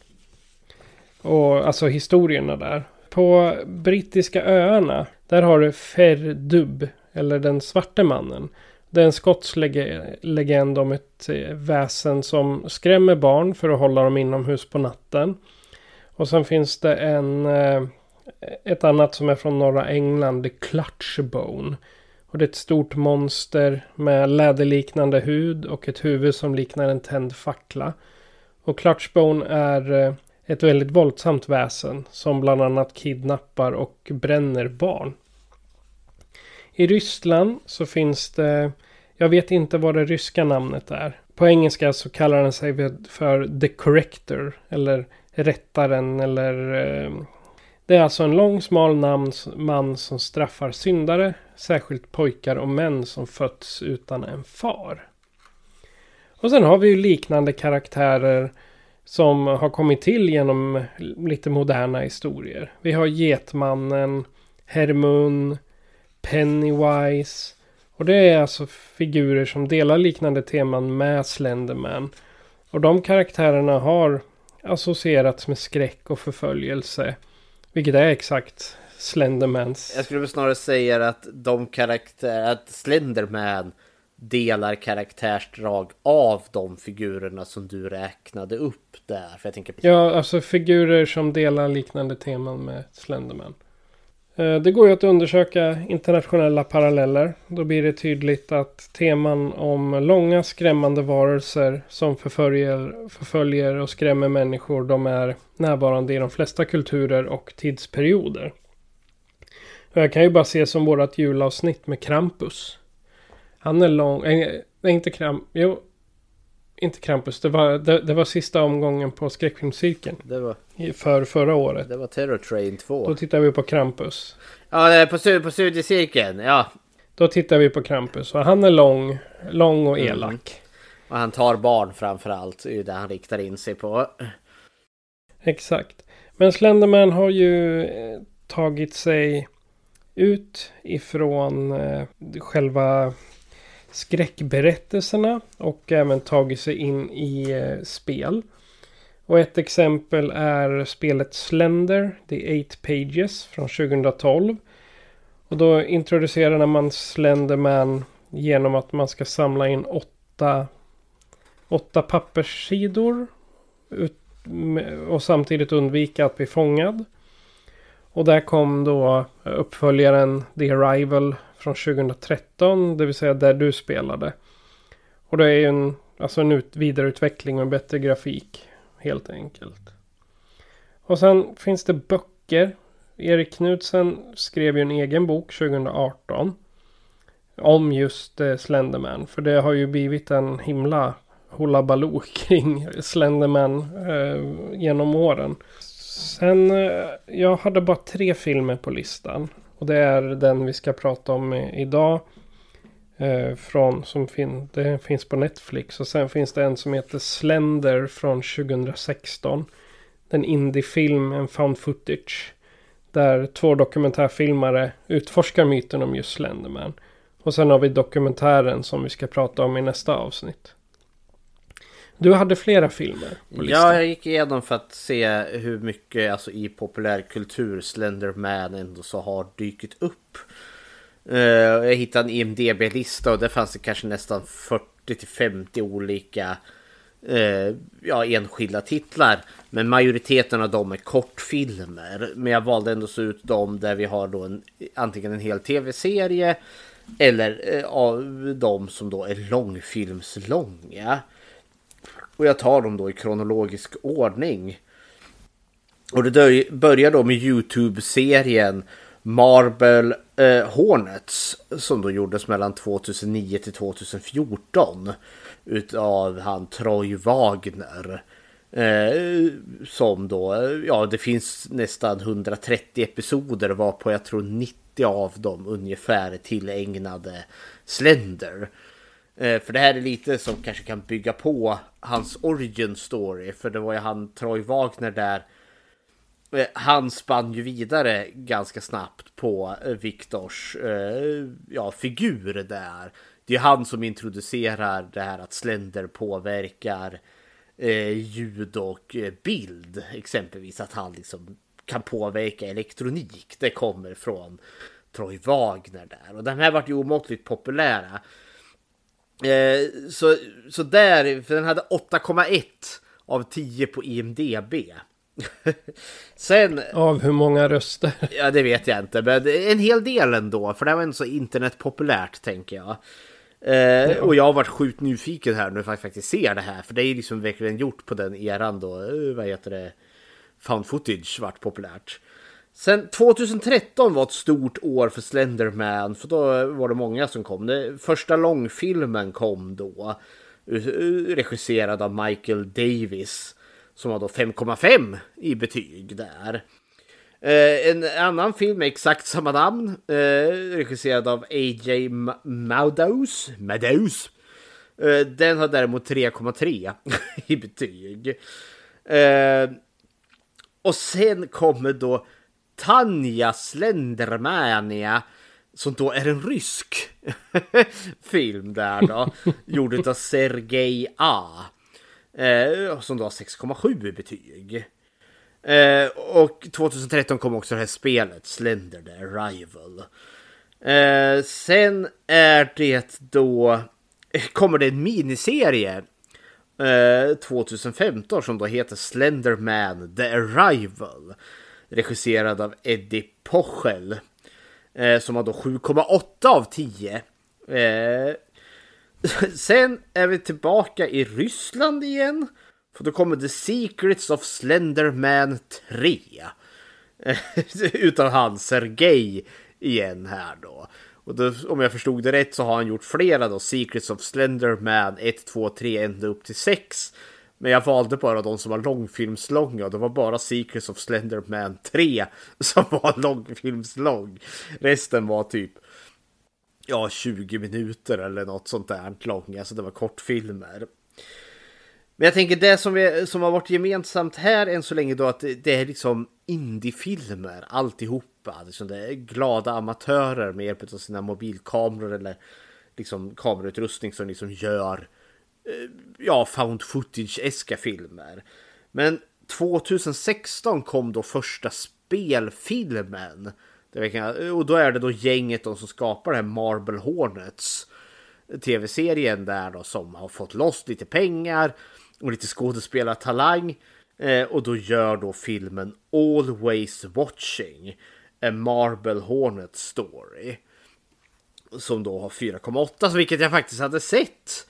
S4: Och alltså historierna där. På brittiska öarna, där har du Ferdub, eller den svarte mannen. Det är en skotsk legend om ett eh, väsen som skrämmer barn för att hålla dem inomhus på natten. Och sen finns det en, eh, ett annat som är från norra England, The Clutchbone. Och det är ett stort monster med läderliknande hud och ett huvud som liknar en tänd fackla. Och Clutchbone är eh, ett väldigt våldsamt väsen som bland annat kidnappar och bränner barn. I Ryssland så finns det, jag vet inte vad det ryska namnet är. På engelska så kallar den sig för The Corrector eller Rättaren eller eh, det är alltså en lång smal namn, man som straffar syndare, särskilt pojkar och män som fötts utan en far. Och sen har vi ju liknande karaktärer som har kommit till genom lite moderna historier. Vi har Getmannen, Hermun, Pennywise. Och det är alltså figurer som delar liknande teman med Slenderman. Och de karaktärerna har associerats med skräck och förföljelse. Vilket är exakt Slendermans.
S5: Jag skulle snarare säga att de karaktär, att Slenderman delar karaktärsdrag av de figurerna som du räknade upp där. För jag tänker
S4: Ja, alltså figurer som delar liknande teman med Slenderman. Eh, det går ju att undersöka internationella paralleller. Då blir det tydligt att teman om långa skrämmande varelser som förföljer, förföljer och skrämmer människor. De är närvarande i de flesta kulturer och tidsperioder. Jag kan ju bara se som vårat julavsnitt med Krampus. Han är lång, eh, Nej, inte Kramp, jo. Inte Krampus, det var, det, det, var sista omgången på skräckfilmscirkeln.
S5: Det var...
S4: För förra året.
S5: Det var Terror Train 2.
S4: Då tittar vi på Krampus.
S5: Ja, på, på studiecirkeln, ja.
S4: Då tittar vi på Krampus och han är lång, lång och mm. elak.
S5: Och han tar barn framför allt. Det är ju det han riktar in sig på.
S4: Exakt. Men Slenderman har ju eh, tagit sig ut ifrån eh, själva skräckberättelserna och även tagit sig in i eh, spel. Och ett exempel är spelet Slender, The Eight Pages från 2012. Och då introducerar man Slenderman genom att man ska samla in åtta, åtta papperssidor. Ut, och samtidigt undvika att bli fångad. Och där kom då uppföljaren The Arrival från 2013. Det vill säga där du spelade. Och det är ju en, alltså en ut, vidareutveckling och bättre grafik. Helt enkelt. Och sen finns det böcker. Erik Knudsen skrev ju en egen bok 2018. Om just eh, Slenderman. För det har ju blivit en himla hullabaloo kring Slenderman eh, genom åren. Sen, eh, jag hade bara tre filmer på listan. Och det är den vi ska prata om idag. Eh, från, som fin det finns på Netflix. Och sen finns det en som heter Slender från 2016. En indiefilm, en found footage. Där två dokumentärfilmare utforskar myten om just Slenderman. Och sen har vi dokumentären som vi ska prata om i nästa avsnitt. Du hade flera filmer
S5: på listan. Ja, jag gick igenom för att se hur mycket alltså, i populärkultur Slenderman ändå så har dykt upp. Uh, jag hittade en IMDB-lista och där fanns det kanske nästan 40 50 olika uh, ja, enskilda titlar. Men majoriteten av dem är kortfilmer. Men jag valde ändå så ut dem där vi har då en, antingen en hel tv-serie eller uh, av de som då är långfilmslånga. Och jag tar dem då i kronologisk ordning. Och det börjar då med Youtube-serien Marble eh, Hornets som då gjordes mellan 2009 till 2014 utav han Troy Wagner. Eh, som då, ja det finns nästan 130 episoder varpå jag tror 90 av dem ungefär tillägnade Slender. Eh, för det här är lite som kanske kan bygga på hans origin story. För det var ju han Troy Wagner där. Eh, han spann ju vidare ganska snabbt på eh, Viktors eh, ja, figur där. Det är han som introducerar det här att Slender påverkar eh, ljud och eh, bild. Exempelvis att han liksom kan påverka elektronik. Det kommer från Troy Wagner där. Och den här vart ju omåttligt populära. Eh, så, så där, för den hade 8,1 av 10 på IMDB.
S4: Sen... Av hur många röster?
S5: Ja, det vet jag inte. Men en hel del ändå. För det var inte så internetpopulärt, tänker jag. Eh, ja. Och jag har varit sjukt nyfiken här nu för att faktiskt se det här. För det är liksom verkligen gjort på den eran då. Eh, vad heter det? Found footage vart populärt. Sen 2013 var ett stort år för Slenderman för då var det många som kom. Det, första långfilmen kom då. Eh, regisserad av Michael Davis. Som var då 5,5 i betyg där. Eh, en annan film med exakt samma namn. Eh, regisserad av A.J. Madows. Madows. Eh, den har däremot 3,3 i betyg. Eh, och sen kommer då Tanja Slendermania som då är en rysk film där då. gjord av Sergej A. Eh, som då har 6,7 i betyg. Eh, och 2013 kom också det här spelet Slender the Arrival. Eh, sen är det då kommer det en miniserie 2015 som då heter Slenderman the Arrival regisserad av Eddie Pochel. Eh, som har då 7,8 av 10. Eh, sen är vi tillbaka i Ryssland igen. För då kommer The Secrets of Slenderman 3. utav han Sergej igen här då. Och då, om jag förstod det rätt så har han gjort flera då. Secrets of Slenderman 1, 2, 3, ända upp till 6. Men jag valde bara de som var långfilmslånga. och Det var bara Secrets of Slenderman 3 som var långfilmslång. Resten var typ ja, 20 minuter eller något sånt där långa. Så det var kortfilmer. Men jag tänker det som, vi, som har varit gemensamt här än så länge då att det, det är liksom indiefilmer alltihopa. Liksom det är glada amatörer med hjälp av sina mobilkameror eller liksom kamerautrustning som liksom gör eh, Eh, ja, found footage-eska filmer. Men 2016 kom då första spelfilmen. Och då är det då gänget de som skapar det här Marble Hornets tv-serien där då som har fått loss lite pengar och lite skådespelartalang. Eh, och då gör då filmen Always Watching. A Marble Hornet Story. Som då har 4,8 vilket jag faktiskt hade sett.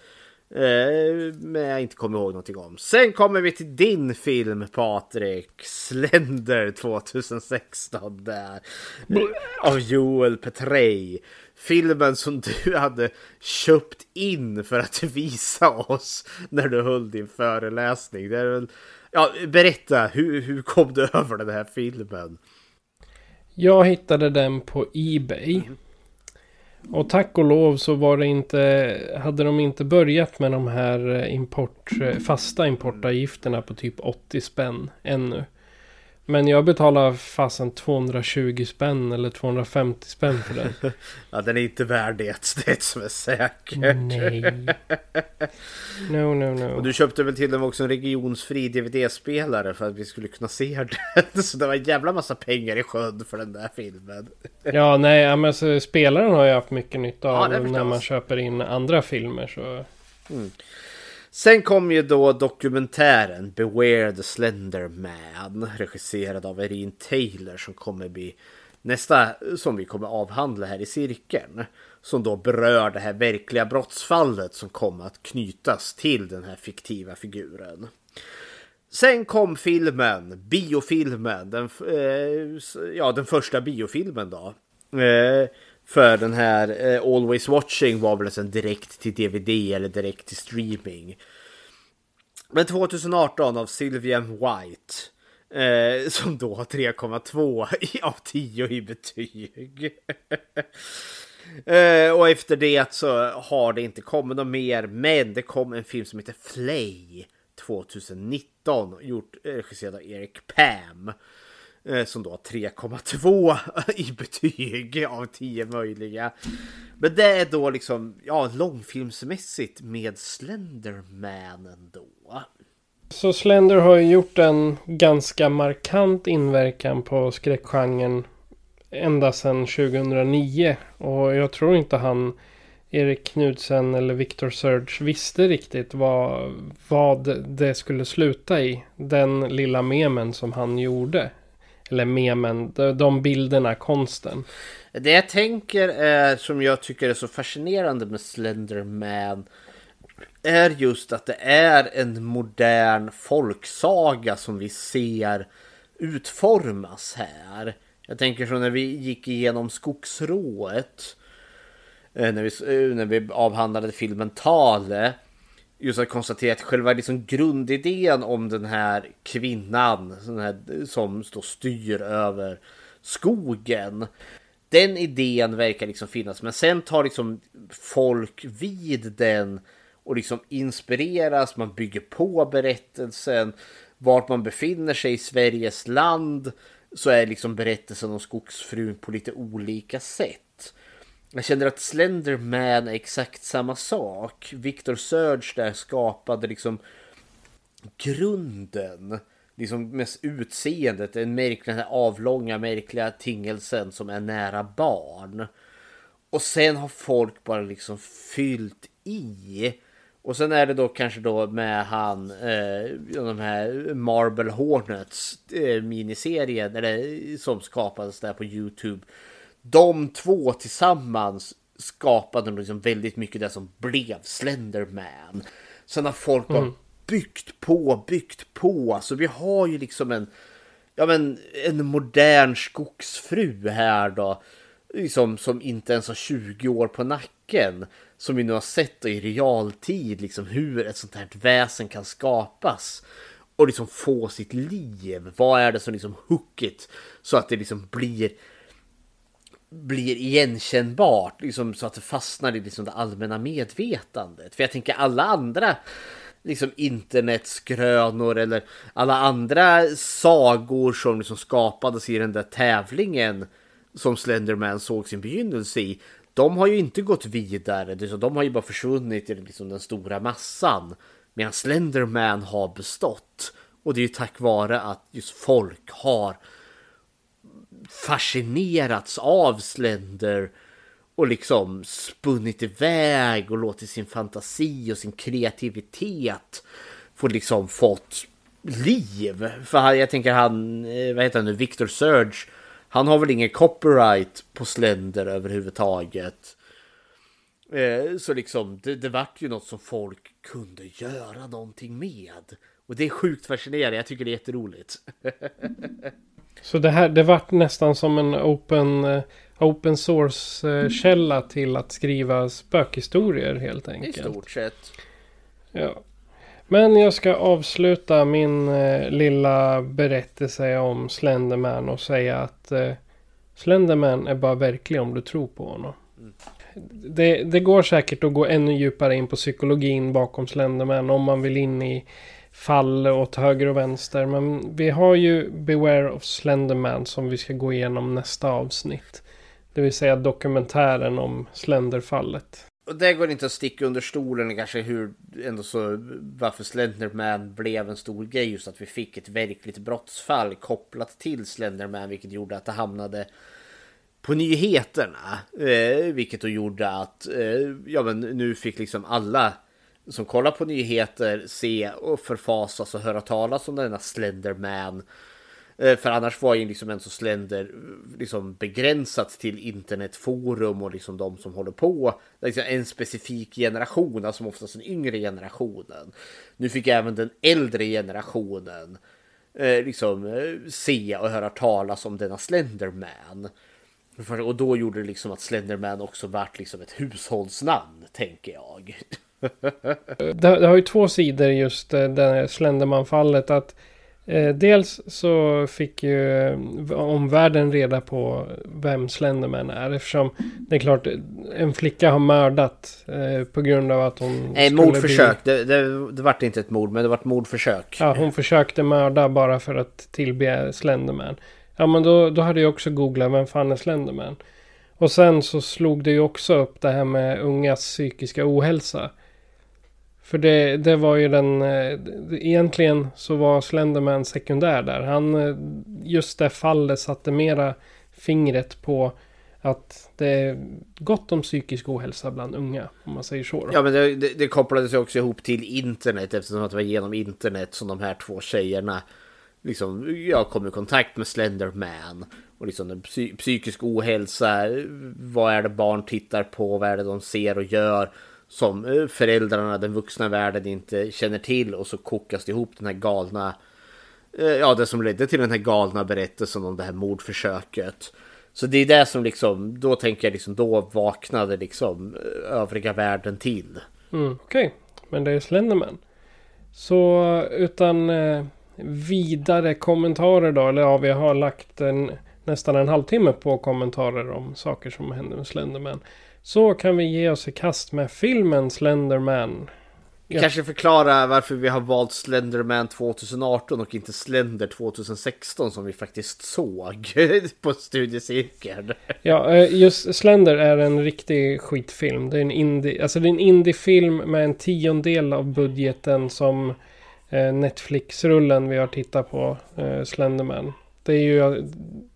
S5: Eh, men jag inte kommer ihåg någonting om. Sen kommer vi till din film Patrik. Slender 2016 där. Av Joel Petrey. Filmen som du hade köpt in för att visa oss när du höll din föreläsning. Det är väl... ja, berätta, hur, hur kom du över den här filmen?
S4: Jag hittade den på Ebay. Mm. Och tack och lov så var det inte, hade de inte börjat med de här import, fasta importavgifterna på typ 80 spänn ännu. Men jag betalar fasen 220 spänn eller 250 spänn för den.
S5: ja, den är inte värd det. Det är som är säkert.
S4: Nej. No, no, no.
S5: Och du köpte väl till dem också en regionsfri DVD-spelare för att vi skulle kunna se den. Så det var en jävla massa pengar i sjön för den där filmen.
S4: ja, nej, men så, spelaren har jag haft mycket nytta av ja, när man köper in andra filmer. Så...
S5: Mm. Sen kom ju då dokumentären Beware the Slender Man regisserad av Erin Taylor som kommer bli nästa som vi kommer avhandla här i cirkeln. Som då berör det här verkliga brottsfallet som kommer att knytas till den här fiktiva figuren. Sen kom filmen, biofilmen, den, eh, ja, den första biofilmen då. Eh, för den här eh, Always Watching var väl en direkt till DVD eller direkt till streaming. Men 2018 av Sylvia White. Eh, som då har 3,2 av 10 i betyg. eh, och efter det så har det inte kommit något mer. Men det kom en film som heter Flay 2019. Gjort eh, regisserad av Eric Pam. Eh, som då har 3,2 i betyg av 10 möjliga. Men det är då liksom, ja, långfilmsmässigt med Slenderman ändå.
S4: Så Slender har ju gjort en ganska markant inverkan på skräckgenren ända sedan 2009. Och jag tror inte han, Erik Knudsen eller Victor Surge visste riktigt vad, vad det skulle sluta i. Den lilla memen som han gjorde. Eller memen, de bilderna, konsten.
S5: Det jag tänker är, som jag tycker är så fascinerande med Slenderman är just att det är en modern folksaga som vi ser utformas här. Jag tänker så när vi gick igenom Skogsrået. Eh, när vi, eh, när vi avhandlade filmen Tale just att konstatera att själva liksom grundidén om den här kvinnan den här, som står styr över skogen. Den idén verkar liksom finnas men sen tar liksom folk vid den och liksom inspireras, man bygger på berättelsen. Vart man befinner sig i Sveriges land så är liksom berättelsen om skogsfrun på lite olika sätt. Jag känner att Slenderman är exakt samma sak. Victor Surge där skapade liksom grunden. Liksom med utseendet, den märkliga avlånga märkliga tingelsen som är nära barn. Och sen har folk bara liksom fyllt i. Och sen är det då kanske då med han, eh, de här Marble Hornets eh, miniserien eller, som skapades där på Youtube de två tillsammans skapade liksom väldigt mycket det som blev Slenderman. Sen har folk mm. byggt på, byggt på. Så vi har ju liksom en, ja men en modern skogsfru här då. Liksom, som inte ens har 20 år på nacken. Som vi nu har sett i realtid, liksom hur ett sånt här väsen kan skapas. Och liksom få sitt liv. Vad är det som liksom hookit? Så att det liksom blir blir igenkännbart, liksom, så att det fastnar i liksom, det allmänna medvetandet. För jag tänker alla andra liksom internetskrönor eller alla andra sagor som liksom skapades i den där tävlingen som Slenderman såg sin begynnelse i. De har ju inte gått vidare, de har ju bara försvunnit i liksom den stora massan. Medan Slenderman har bestått. Och det är ju tack vare att just folk har fascinerats av Slender och liksom spunnit iväg och låtit sin fantasi och sin kreativitet få liksom fått liv. För jag tänker han, eh, vad heter han nu, Victor Surge. Han har väl ingen copyright på Slender överhuvudtaget. Eh, så liksom det, det vart ju något som folk kunde göra någonting med. Och det är sjukt fascinerande. Jag tycker det är jätteroligt.
S4: Så det här, det vart nästan som en open, uh, open source-källa uh, till att skriva spökhistorier helt enkelt.
S5: I stort sett.
S4: Ja. Men jag ska avsluta min uh, lilla berättelse om Slenderman och säga att Slenderman är bara verklig om du tror på honom. Mm. Det, det, går säkert att gå ännu djupare in på psykologin bakom Slenderman om man vill in i fall åt höger och vänster. Men vi har ju Beware of Slenderman som vi ska gå igenom nästa avsnitt. Det vill säga dokumentären om Slenderfallet.
S5: Och det går inte att sticka under stolen kanske hur ändå så varför Slenderman blev en stor grej. Just att vi fick ett verkligt brottsfall kopplat till Slenderman. Vilket gjorde att det hamnade på nyheterna. Eh, vilket då gjorde att eh, ja, men nu fick liksom alla som kollar på nyheter se och förfasas och höra talas om denna Slenderman. Eh, för annars var ju liksom en så Slender liksom begränsat till internetforum och liksom de som håller på. Liksom en specifik generation, alltså oftast den yngre generationen. Nu fick även den äldre generationen eh, liksom eh, se och höra talas om denna Slenderman. Och då gjorde det liksom att Slenderman också vart liksom ett hushållsnamn, tänker jag
S4: det, det, har ju två sidor just eh, det här Slenderman-fallet. Att eh, dels så fick ju eh, omvärlden reda på vem Slenderman är. Eftersom det är klart en flicka har mördat eh, på grund av att hon...
S5: Nej, mordförsök. Bli... Det, det, det vart inte ett mord, men det vart mordförsök.
S4: Ja, hon försökte mörda bara för att tillbe Slenderman. Ja, men då, då hade jag också googlat vem fan är Slenderman. Och sen så slog det ju också upp det här med ungas psykiska ohälsa. För det, det var ju den... Eh, egentligen så var Slenderman sekundär där. Han... Eh, just det fallet satte mera fingret på att det är gott om psykisk ohälsa bland unga. Om man säger så. Då.
S5: Ja men det, det, det kopplades ju också ihop till internet eftersom att det var genom internet som de här två tjejerna liksom, jag kom i kontakt med Slenderman. Och liksom den psy psykisk ohälsa, vad är det barn tittar på, vad är det de ser och gör som eh, föräldrarna, den vuxna världen inte känner till och så kokas det ihop den här galna, eh, ja det som ledde till den här galna berättelsen om det här mordförsöket. Så det är det som liksom, då tänker jag liksom, då vaknade liksom eh, övriga världen till.
S4: Mm, Okej, okay. men det är Slenderman. Så utan eh, vidare kommentarer då, eller ja, vi har lagt en, nästan en halvtimme på kommentarer om saker som händer med Slenderman. Så kan vi ge oss i kast med filmen Slenderman.
S5: Ja. Kanske förklara varför vi har valt Slenderman 2018 och inte Slender 2016 som vi faktiskt såg på studiecirkeln.
S4: Ja, eh, just Slender är en riktig skitfilm. Det är en indie, alltså det är en indiefilm med en tiondel av budgeten som eh, Netflix-rullen vi har tittat på, eh, Slenderman. Det är ju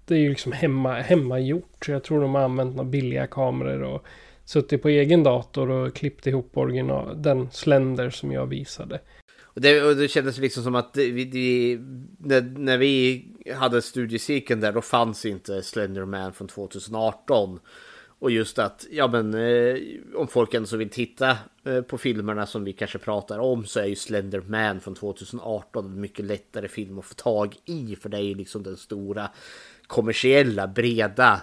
S4: det är ju liksom hemma, hemmagjort. Jag tror de har använt några billiga kameror och suttit på egen dator och klippt ihop original, den Slender som jag visade.
S5: Och det, och det kändes liksom som att vi, vi, när, när vi hade studiecirkeln där, då fanns inte Slenderman från 2018. Och just att, ja men eh, om folk ändå så vill titta eh, på filmerna som vi kanske pratar om så är ju Slenderman från 2018 en mycket lättare film att få tag i. För det är ju liksom den stora kommersiella, breda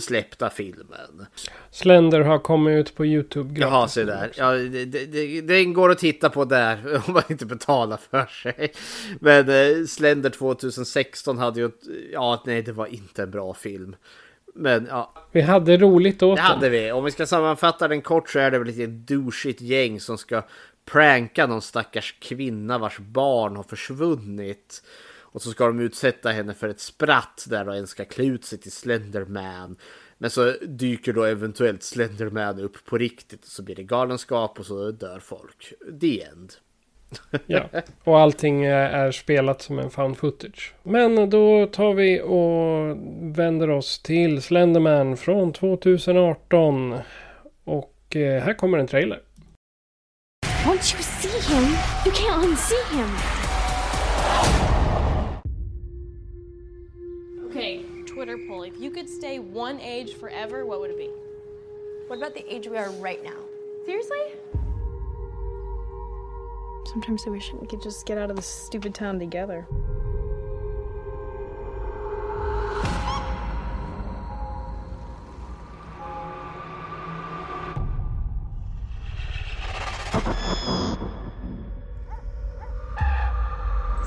S5: släppta filmen.
S4: Slender har kommit ut på YouTube.
S5: Jaha, se där. Ja, det, det, den går att titta på där om man inte betalar för sig. Men eh, Slender 2016 hade ju... Ja, nej, det var inte en bra film. Men ja.
S4: Vi hade roligt åt
S5: Det hade vi. Om vi ska sammanfatta den kort så är det väl ett douchigt gäng som ska pranka någon stackars kvinna vars barn har försvunnit. Och så ska de utsätta henne för ett spratt där en ska klä ut sig till Slenderman. Men så dyker då eventuellt Slenderman upp på riktigt och så blir det galenskap och så dör folk. The end.
S4: ja, och allting är spelat som en found footage. Men då tar vi och vänder oss till Slenderman från 2018. Och eh, här kommer en trailer.
S3: Once you see him, you can't unsee him.
S6: Could stay one age forever, what would it be?
S7: What about the age we are right now?
S6: Seriously?
S8: Sometimes I wish we could just get out of this stupid town together. So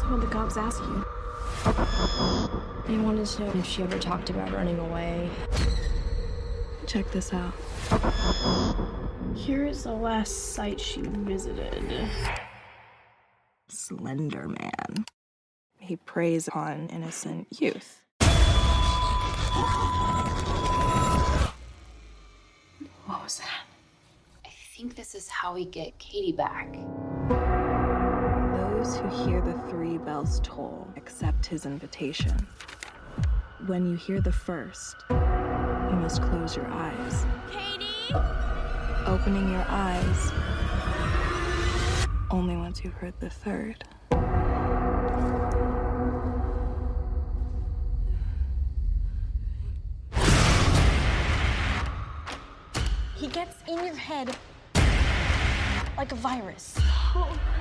S8: what the cops ask you?
S7: They wanted to know if she ever talked about running away.
S8: Check this out. Here is the last site she visited.
S9: Slender Man. He preys on innocent youth.
S7: What was that? I think this is how we get Katie back.
S9: Those who hear the three bells toll accept his invitation. When you hear the first, you must close your eyes.
S7: Katie!
S9: Opening your eyes only once you've heard the third.
S8: He gets in your head like a virus. Oh.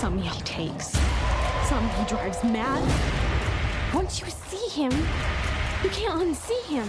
S8: Some he takes, some he drives mad. Once you see him, you can't unsee
S7: him.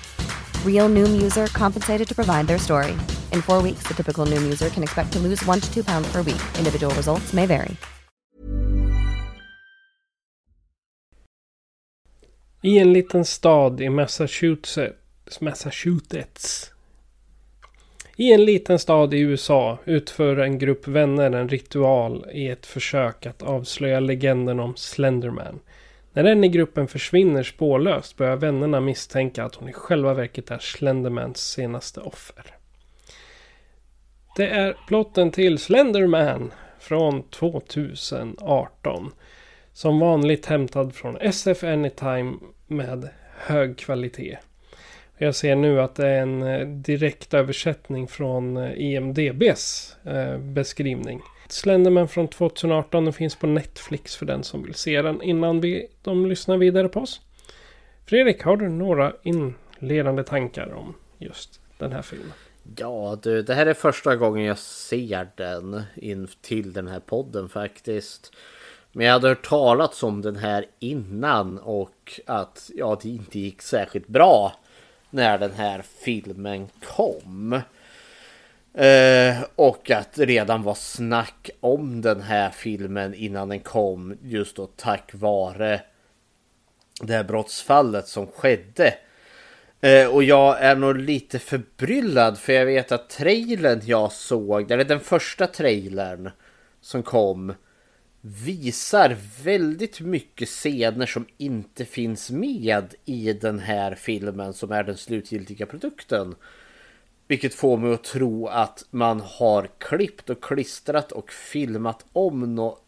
S10: Real Noom user compensated to provide their story. In four weeks, the typical Noom user can expect to lose one to two pounds per week. Individual results may vary.
S4: I en liten stad i Massachusetts, Massachusetts. I en liten stad i USA utför en grupp vänner en ritual i ett försök att avslöja legenden om Slenderman. När en i gruppen försvinner spårlöst börjar vännerna misstänka att hon i själva verket är Slendermans senaste offer. Det är plotten till Slenderman från 2018. Som vanligt hämtad från SF Anytime med hög kvalitet. Jag ser nu att det är en eh, direktöversättning från eh, IMDBs eh, beskrivning. Slenderman från 2018 den finns på Netflix för den som vill se den innan vi, de lyssnar vidare på oss. Fredrik, har du några inledande tankar om just den här filmen?
S5: Ja du, det här är första gången jag ser den in till den här podden faktiskt. Men jag hade hört talats om den här innan och att ja, det inte gick särskilt bra. när den här filmen kom. Eh, och att redan var snack om den här filmen innan den kom just då tack vare det här brottsfallet som skedde. Eh, och jag är nog lite förbryllad för jag vet att trailern jag såg, eller den första trailern som kom visar väldigt mycket scener som inte finns med i den här filmen som är den slutgiltiga produkten. Vilket får mig att tro att man har klippt och klistrat och filmat om något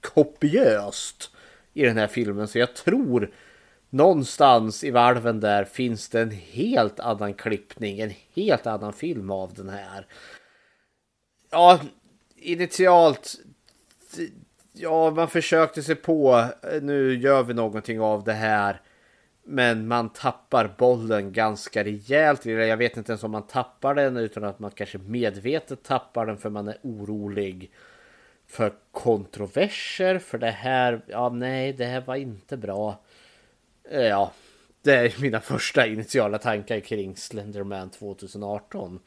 S5: kopiöst i den här filmen. Så jag tror någonstans i valven där finns det en helt annan klippning, en helt annan film av den här. Ja, initialt ja, man försökte sig på, eh, nu gör vi någonting av det här. Men man tappar bollen ganska rejält. Jag vet inte ens om man tappar den utan att man kanske medvetet tappar den för man är orolig för kontroverser. För det här, ja nej, det här var inte bra. Eh, ja, det är mina första initiala tankar kring Slenderman 2018.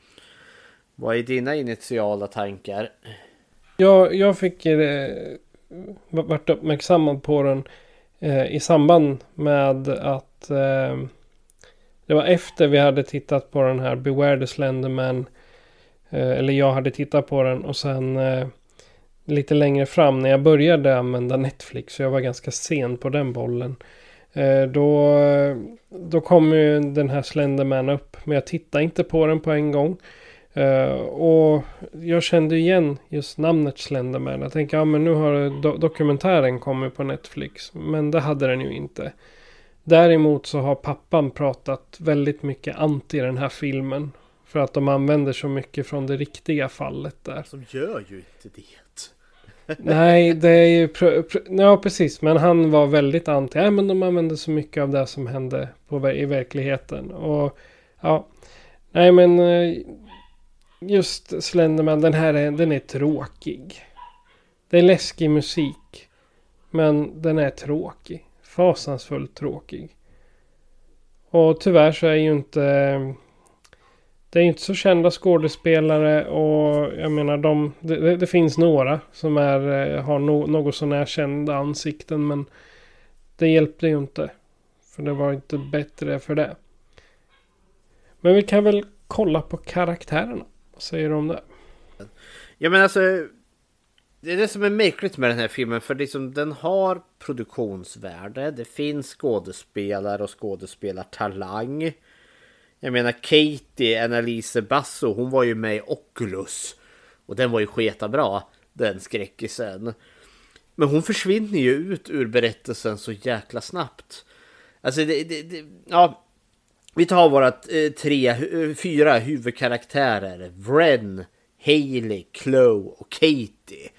S5: Vad är dina initiala tankar?
S4: Ja, jag fick eh, varit uppmärksammad på den eh, Eh, i samband med att eh, det var efter vi hade tittat på den här Beware the Slenderman. Eh, eller jag hade tittat på den och sen eh, lite längre fram när jag började använda Netflix. Så jag var ganska sen på den bollen. Eh, då, då kom ju den här Slenderman upp. Men jag tittade inte på den på en gång. Uh, och jag kände igen just namnet Slenderman. Jag tänker, ja men nu har do dokumentären kommit på Netflix. Men det hade den ju inte. Däremot så har pappan pratat väldigt mycket anti den här filmen. För att de använder så mycket från det riktiga fallet där.
S5: Som gör ju inte det.
S4: Nej, det är ju... Ja, precis. Men han var väldigt anti. Ja, men de använder så mycket av det som hände på, i verkligheten. Och ja... Nej, men eh, just Slenderman, den här är, den är tråkig. Det är läskig musik. Men den är tråkig. Fasansfullt tråkig. Och tyvärr så är ju inte... Det är inte så kända skådespelare och jag menar de... Det, det finns några som är, eh, har no, något sånär kända ansikten men... Det hjälpte ju inte. För det var inte bättre för det. Men vi kan väl kolla på karaktärerna. Vad säger du om det?
S5: Ja men alltså Det är det som är märkligt med den här filmen för liksom den har produktionsvärde. Det finns skådespelare och skådespelartalang. Jag menar Katie, Annalise Basso, hon var ju med i Oculus. Och den var ju sketa bra den skräckisen. Men hon försvinner ju ut ur berättelsen så jäkla snabbt. Alltså det, det, det ja, vi tar våra eh, tre, eh, fyra huvudkaraktärer. Vren, Hailey, Chloe och Katie.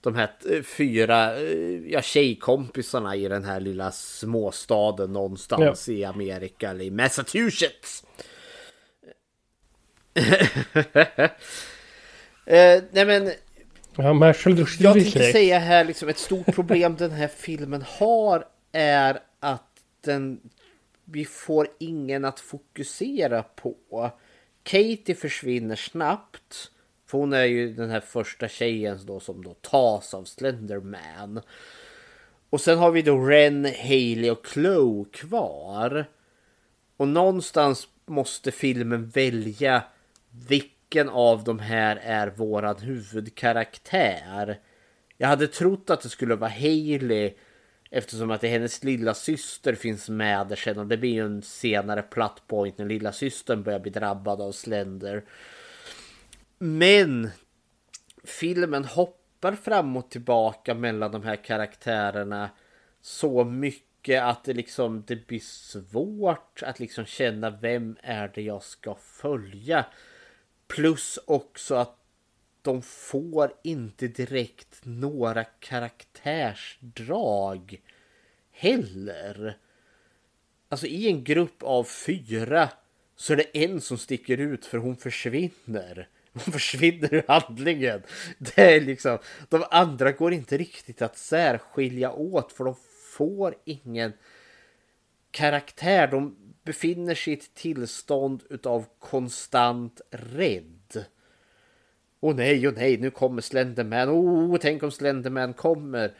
S5: De här eh, fyra ja, tjejkompisarna i den här lilla småstaden någonstans ja. i Amerika eller i Massachusetts. eh, nej men
S4: Ja,
S5: jag tänkte säga här liksom ett stort problem den här filmen har är att den vi får ingen att fokusera på. Katie försvinner snabbt. För hon är ju den här första tjejen då som då tas av Slenderman. Och sen har vi då Ren, Haley och Chloe kvar. Och någonstans måste filmen välja vilken av de här är våran huvudkaraktär. Jag hade trott att det skulle vara Haley Eftersom att hennes lilla syster finns med där sen och det blir ju en senare plattpoint när lilla systern börjar bli drabbad av Slender. Men filmen hoppar fram och tillbaka mellan de här karaktärerna så mycket att det liksom det blir svårt att liksom känna vem är det jag ska följa. Plus också att de får inte direkt några karaktärsdrag heller. Alltså i en grupp av fyra så är det en som sticker ut för hon försvinner. Hon försvinner ur handlingen. Det är liksom, de andra går inte riktigt att särskilja åt för de får ingen karaktär. De befinner sig i ett tillstånd utav konstant rädd. Åh nej, åh nej, nu kommer Slenderman. Oh, tänk om Slenderman kommer.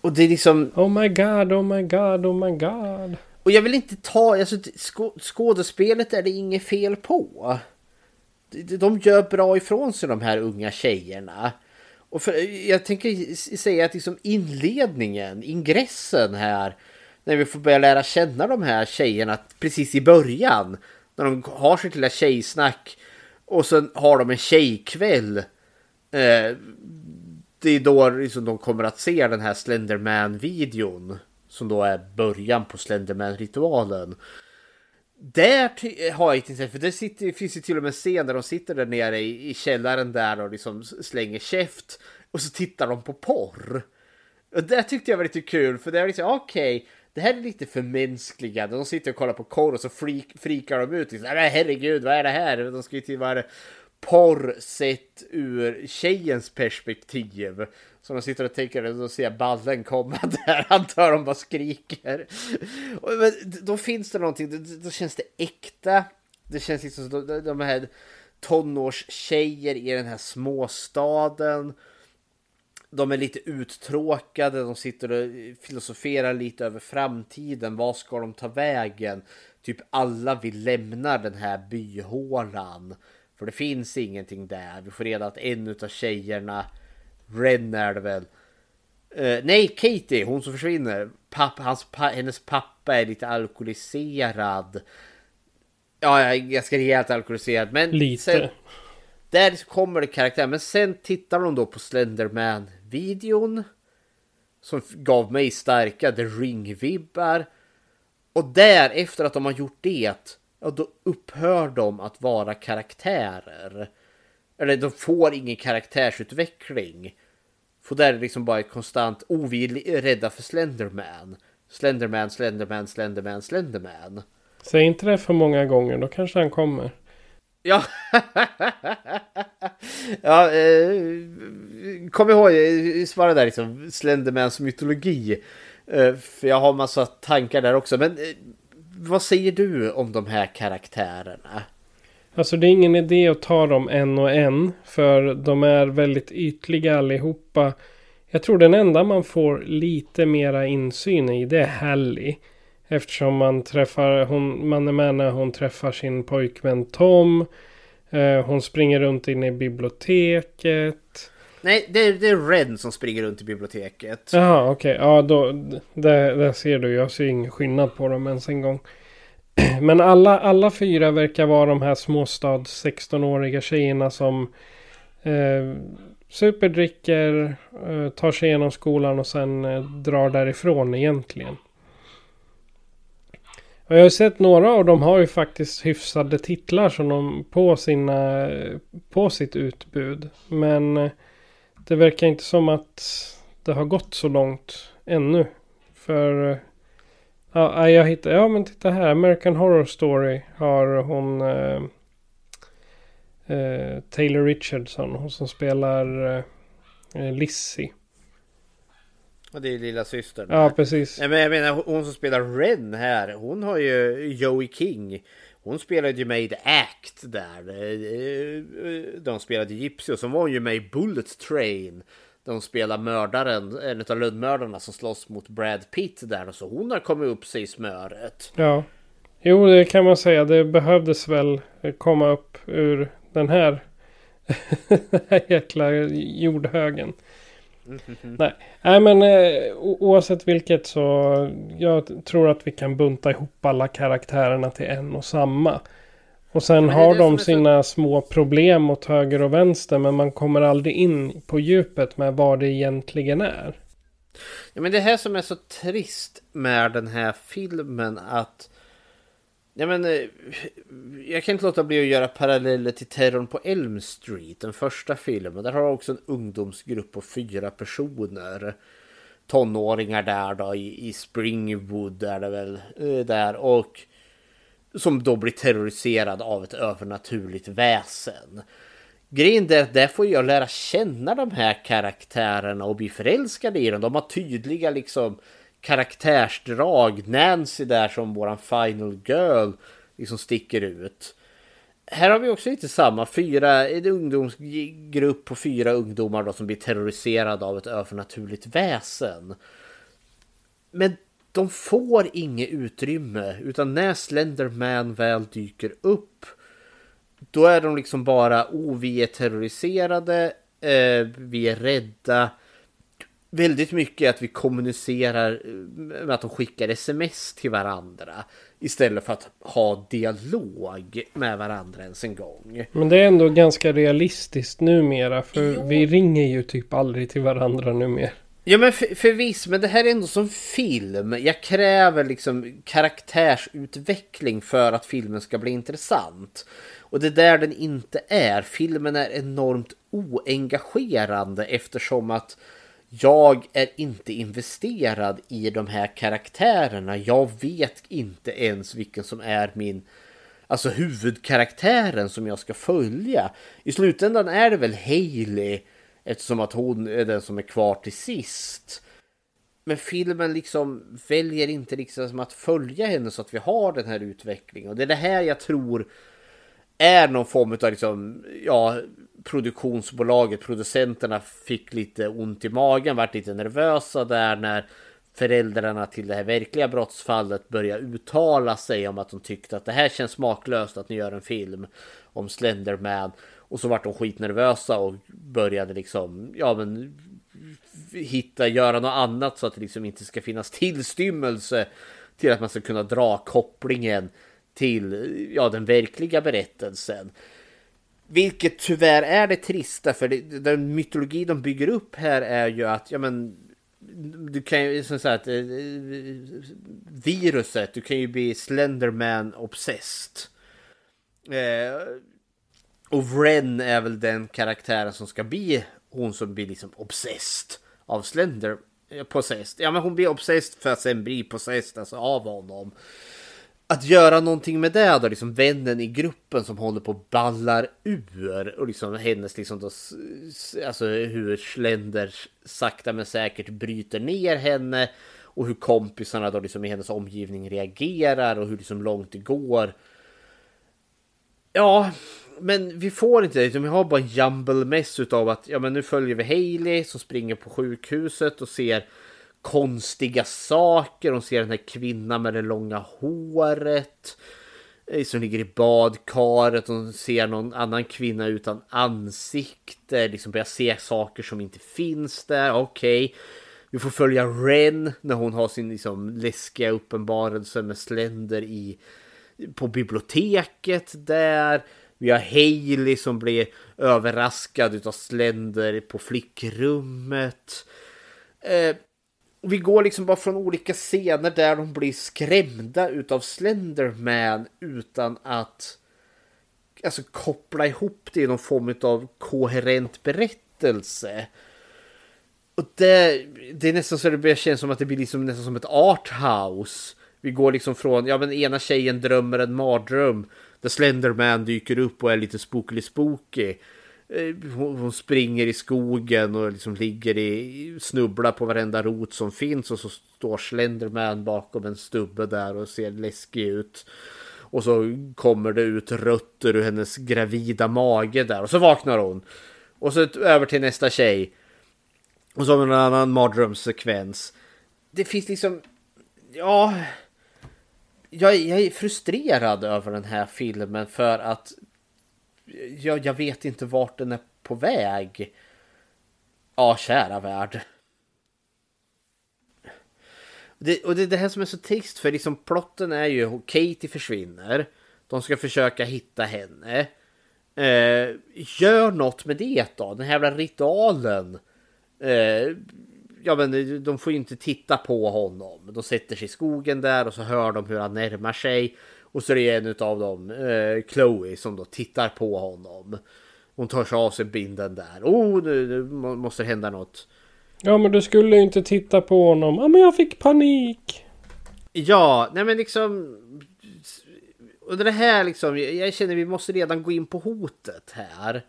S5: Och det är liksom...
S4: Oh my god, oh my god, oh my god.
S5: Och jag vill inte ta... Alltså, skå, skådespelet är det inget fel på. De, de gör bra ifrån sig de här unga tjejerna. Och för, jag tänker säga att liksom inledningen, ingressen här. När vi får börja lära känna de här tjejerna precis i början. När de har sitt lilla tjejsnack. Och sen har de en tjejkväll. Eh, det är då liksom de kommer att se den här Slenderman-videon. Som då är början på Slenderman-ritualen. Där har jag ett intresse för det sitter, finns ju till och med en scen där de sitter där nere i, i källaren där och liksom slänger käft. Och så tittar de på porr. Och det tyckte jag var lite kul för det är liksom okej. Okay, det här är lite för mänskliga. De sitter och kollar på korv och så freak, freakar de ut. Liksom, herregud, vad är det här? De ska ju till vara porr sett ur tjejens perspektiv. Så de sitter och tänker och ser ballen komma där. Antar de bara skriker. Men då finns det någonting, då, känns det äkta. Det känns liksom som de här tonårstjejer i den här småstaden. De är lite uttråkade, de sitter och filosoferar lite över framtiden. Vad ska de ta vägen? Typ alla vill lämna den här byhålan. För det finns ingenting där. Vi får reda att en av tjejerna, Ren är det väl. Uh, nej, Katie, hon som försvinner. Papp, hans, pa, hennes pappa är lite alkoholiserad. Ja, jag är ganska rejält alkoholiserad. Men
S4: lite.
S5: Sen, där kommer det karaktär. Men sen tittar de då på videon Som gav mig starka The Ring-vibbar. Och där, efter att de har gjort det ja, då upphör de att vara karaktärer. Eller de får ingen karaktärsutveckling. För där är det liksom bara ett konstant, oh vi är rädda för Slenderman. Slenderman, Slenderman, Slenderman, Slenderman.
S4: Säg inte det för många gånger, då kanske han kommer.
S5: Ja, ja eh, kom ihåg, eh, svara där liksom, Slendermans mytologi. Eh, för jag har massa tankar där också, men eh, vad säger du om de här karaktärerna?
S4: Alltså det är ingen idé att ta dem en och en. För de är väldigt ytliga allihopa. Jag tror den enda man får lite mera insyn i det är Hallie. Eftersom man träffar, hon, man är med när hon träffar sin pojkvän Tom. Eh, hon springer runt inne i biblioteket.
S5: Nej, det är, det är Ren som springer runt i biblioteket.
S4: Jaha, okej. Okay. Ja, då... Där, där ser du. Jag ser ingen skillnad på dem ens en gång. Men alla, alla fyra verkar vara de här småstads 16-åriga tjejerna som eh, superdricker, eh, tar sig igenom skolan och sen eh, drar därifrån egentligen. Jag har sett några av dem har ju faktiskt hyfsade titlar som de på sina på sitt utbud. Men eh, det verkar inte som att det har gått så långt ännu. För eh, ja, jag hittade, ja men titta här, American Horror Story har hon eh, eh, Taylor Richardson, hon som spelar eh, Lizzie.
S5: Och det är lilla systern.
S4: Ja, precis.
S5: Men jag menar hon som spelar Ren här, hon har ju Joey King. Hon spelade ju med i The Act där. De spelade Gypsy och så var hon ju med i Bullet Train. De spelar mördaren, en av lönnmördarna som slåss mot Brad Pitt där. Och så hon har kommit upp sig i smöret.
S4: Ja. Jo, det kan man säga. Det behövdes väl komma upp ur den här, den här jäkla jordhögen. Nej. Nej, men eh, oavsett vilket så jag tror att vi kan bunta ihop alla karaktärerna till en och samma. Och sen har de sina så... små problem åt höger och vänster men man kommer aldrig in på djupet med vad det egentligen är.
S5: Ja, men det här som är så trist med den här filmen att Ja, men, eh, jag kan inte låta bli att göra paralleller till Terrorn på Elm Street, den första filmen. Där har också en ungdomsgrupp på fyra personer. Tonåringar där då i, i Springwood är det väl eh, där och som då blir terroriserad av ett övernaturligt väsen. Grejen är att där får jag lära känna de här karaktärerna och bli förälskad i dem. De har tydliga liksom karaktärsdrag. Nancy där som våran final girl liksom sticker ut. Här har vi också lite samma, fyra, en ungdomsgrupp på fyra ungdomar då som blir terroriserade av ett övernaturligt väsen. Men de får inget utrymme utan när Slenderman väl dyker upp då är de liksom bara, oh vi är terroriserade, eh, vi är rädda. Väldigt mycket att vi kommunicerar med att de skickar sms till varandra. Istället för att ha dialog med varandra ens en gång.
S4: Men det är ändå ganska realistiskt numera. För jo. vi ringer ju typ aldrig till varandra numera.
S5: Ja men för, för visst, men det här är ändå som film. Jag kräver liksom karaktärsutveckling för att filmen ska bli intressant. Och det är där den inte är. Filmen är enormt oengagerande eftersom att jag är inte investerad i de här karaktärerna. Jag vet inte ens vilken som är min alltså huvudkaraktären som jag ska följa. I slutändan är det väl Hailey eftersom att hon är den som är kvar till sist. Men filmen liksom väljer inte liksom att följa henne så att vi har den här utvecklingen. Och det är det här jag tror är någon form av liksom, ja, produktionsbolaget, producenterna fick lite ont i magen, vart lite nervösa där när föräldrarna till det här verkliga brottsfallet började uttala sig om att de tyckte att det här känns smaklöst att ni gör en film om Slenderman. Och så vart de skitnervösa och började liksom, ja men hitta, göra något annat så att det liksom inte ska finnas tillstymmelse till att man ska kunna dra kopplingen till ja, den verkliga berättelsen. Vilket tyvärr är det trista för det, den mytologi de bygger upp här är ju att ja men du kan ju som sagt eh, eh, viruset, du kan ju bli Slenderman obsessed. Eh, och Wren är väl den karaktären som ska bli hon som blir liksom obsessed av Slender. Eh, possessed. Ja men hon blir obsessed för att sen bli possessed alltså av honom att göra någonting med det då, liksom vännen i gruppen som håller på och ballar ur och liksom hennes liksom då, alltså hur Slender sakta men säkert bryter ner henne och hur kompisarna då liksom i hennes omgivning reagerar och hur liksom långt det går. Ja, men vi får inte det, vi har bara en jumble mess utav att ja men nu följer vi Hailey som springer på sjukhuset och ser konstiga saker. Hon ser den här kvinnan med det långa håret eh, som ligger i badkaret. Hon ser någon annan kvinna utan ansikte. Liksom börjar se saker som inte finns där. Okej. Okay. Vi får följa Ren när hon har sin liksom, läskiga uppenbarelse med Slender i, på biblioteket där. Vi har Hailey som blir överraskad av Slender på flickrummet. Eh, och vi går liksom bara från olika scener där de blir skrämda utav Slenderman utan att alltså, koppla ihop det i någon form av koherent berättelse. Och det, det är nästan så det börjar kännas som att det blir liksom nästan som ett arthouse. Vi går liksom från, ja men ena tjejen drömmer en mardröm där Slenderman dyker upp och är lite spooky spooky. Eh, hon springer i skogen och liksom ligger i, snubblar på varenda rot som finns och så står Slenderman bakom en stubbe där och ser läskig ut. Och så kommer det ut rötter ur hennes gravida mage där och så vaknar hon. Och så över till nästa tjej. Och så har vi en annan mardrömssekvens. Det finns liksom, ja. Jag, jag är frustrerad över den här filmen för att jag, jag vet inte vart den är på väg. Ja, kära värld. Det, och det är det här som är så trist för liksom plotten är ju Katie försvinner. De ska försöka hitta henne. Eh, gör något med det då, den här jävla ritualen. Eh, ja men de får ju inte titta på honom. De sätter sig i skogen där och så hör de hur han närmar sig. Och så är det en av dem, eh, Chloe, som då tittar på honom. Hon tar sig av sig binden där. Oh, nu, nu måste hända något.
S4: Ja, men du skulle inte titta på honom. Ja, men jag fick panik.
S5: Ja, nej men liksom... Och det här liksom, jag känner vi måste redan gå in på hotet här.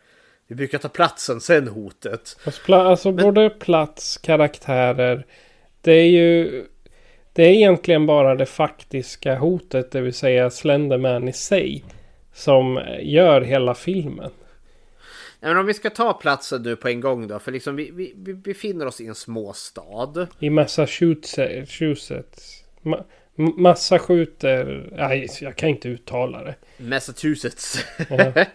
S5: Vi brukar ta platsen, sen hotet.
S4: Alltså, alltså men... både plats, karaktärer. Det är ju Det är egentligen bara det faktiska hotet, det vill säga Slenderman i sig, som gör hela filmen.
S5: Ja, men om vi ska ta platsen nu på en gång då, för liksom vi, vi, vi befinner oss i en småstad.
S4: I Massachusetts. Ma massa skjuter... Nej, jag kan inte uttala det.
S5: Massachusetts.
S4: Ja.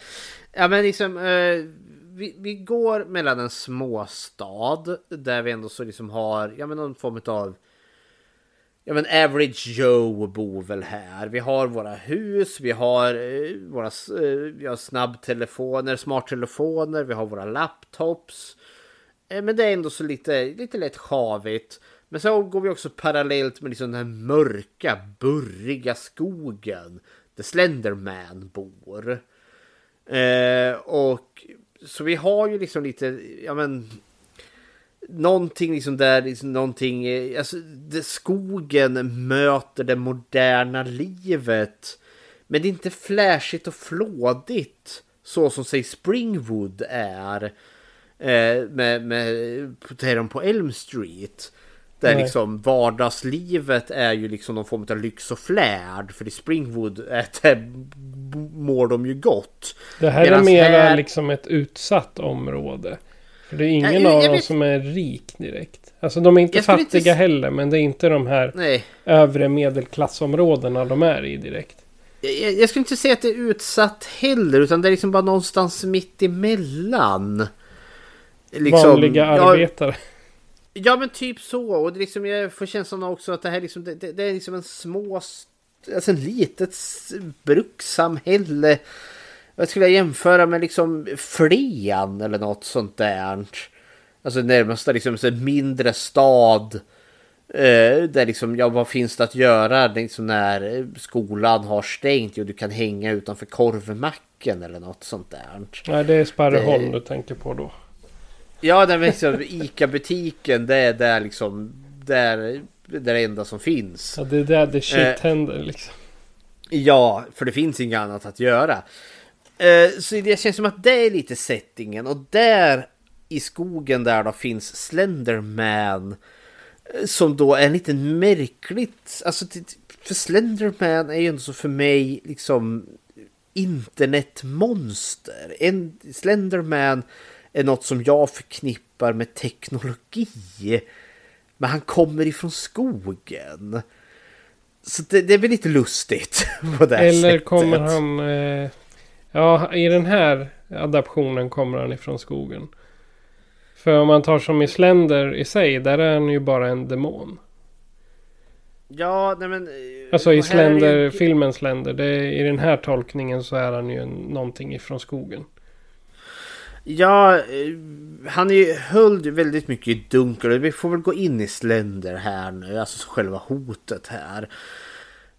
S5: ja men liksom... Eh, vi, vi går mellan en småstad där vi ändå så liksom har ja, men någon form av Ja men average Joe bor väl här. Vi har våra hus, vi har eh, våra eh, vi har snabbtelefoner, smarttelefoner, vi har våra laptops. Eh, men det är ändå så lite, lite lätt havigt. Men så går vi också parallellt med liksom den här mörka, burriga skogen där Slenderman bor. Eh, och så vi har ju liksom lite, ja men någonting liksom där, liksom någonting, eh, alltså det, skogen möter det moderna livet. Men det är inte flashigt och flådigt så som säg Springwood är. Eh, med, med Potato på Elm Street. Där
S4: Nej.
S5: liksom vardagslivet är ju liksom någon form av lyx och flärd. För i Springwood det, mår de ju gott.
S4: Det här
S5: Medans
S4: är mer
S5: här-
S4: liksom ett utsatt område. För det är ingen
S5: Nej, jag-
S4: av
S5: jag
S4: dem
S5: vet-
S4: som är rik direkt. Alltså de är inte
S5: Jag inte
S4: fattiga
S5: s-
S4: heller. Men det är inte de här
S5: Nej.
S4: övre medelklassområdena de är i direkt.
S5: Jag, jag skulle inte säga att det är utsatt heller, utan det är liksom bara någonstans mitt emellan. Liksom,
S4: Vanliga
S5: ja,
S4: arbetare.
S5: Ja men typ så. Och det är liksom, jag får känslan också att det här liksom, det, det, det är liksom en små... Alltså en litet brukssamhälle. Vad skulle jag jämföra med liksom Flen eller något sånt där. Alltså närmast liksom så en mindre stad. Eh, där liksom, ja vad finns det att göra liksom när eh, skolan har stängt? Jo du kan hänga utanför korvmacken eller något sånt där.
S4: Nej, det är Sparreholm
S5: Det-
S4: du tänker på då.
S5: Ja, den liksom, ICA-butiken, det är där liksom, där, det är det enda som finns.
S4: Ja, det är där det shit
S5: Eh,
S4: händer liksom.
S5: Ja, för det finns inget annat att göra. Eh, Så det känns som att det är lite settingen och där i skogen där då finns Slenderman. eh, Som då är lite märkligt, alltså för Slenderman är ju ändå så för mig liksom internetmonster. En Slenderman är något som jag förknippar med teknologi. Men han kommer ifrån skogen. Så det, det är väl lite lustigt på det här
S4: Eller
S5: sättet.
S4: kommer han... Eh, ja, i den här adaptionen kommer han ifrån skogen. För om man tar som i Slender i sig, där är han ju bara en demon.
S5: Ja, nej men... eh,
S4: Alltså i
S5: det ju-
S4: Slender, filmen Slender, det är, i den här tolkningen så är han ju någonting ifrån skogen.
S5: Ja, eh, han är ju, höll väldigt mycket i dunkel. Vi får väl gå in i Slender här nu, alltså själva hotet här.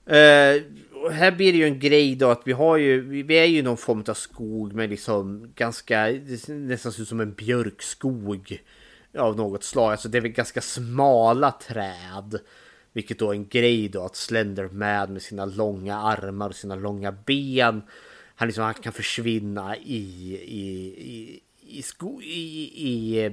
S5: Eh, och här blir det ju en grej då att vi har ju, vi är ju i någon form av skog med liksom ganska, det nästan ser ut som en björkskog av något slag. Alltså det är väl ganska smala träd. Vilket då är en grej då att Slenderman med sina långa armar och sina långa ben. Han, liksom, han kan försvinna i, i, i, i, sko, i, i,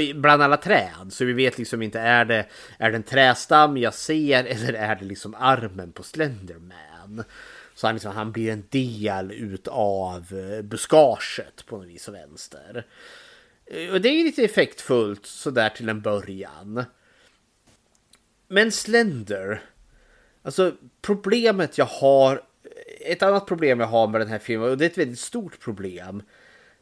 S5: i bland alla träd. Så vi vet liksom inte är det, är det en trästam jag ser eller är det liksom armen på Slenderman. Så han, liksom, han blir en del utav eh, buskaget på något vis och vänster. Eh, och det är ju lite effektfullt sådär till en början. Men Slender. Alltså problemet jag har. Ett annat problem jag har med den här filmen och det är ett väldigt stort problem.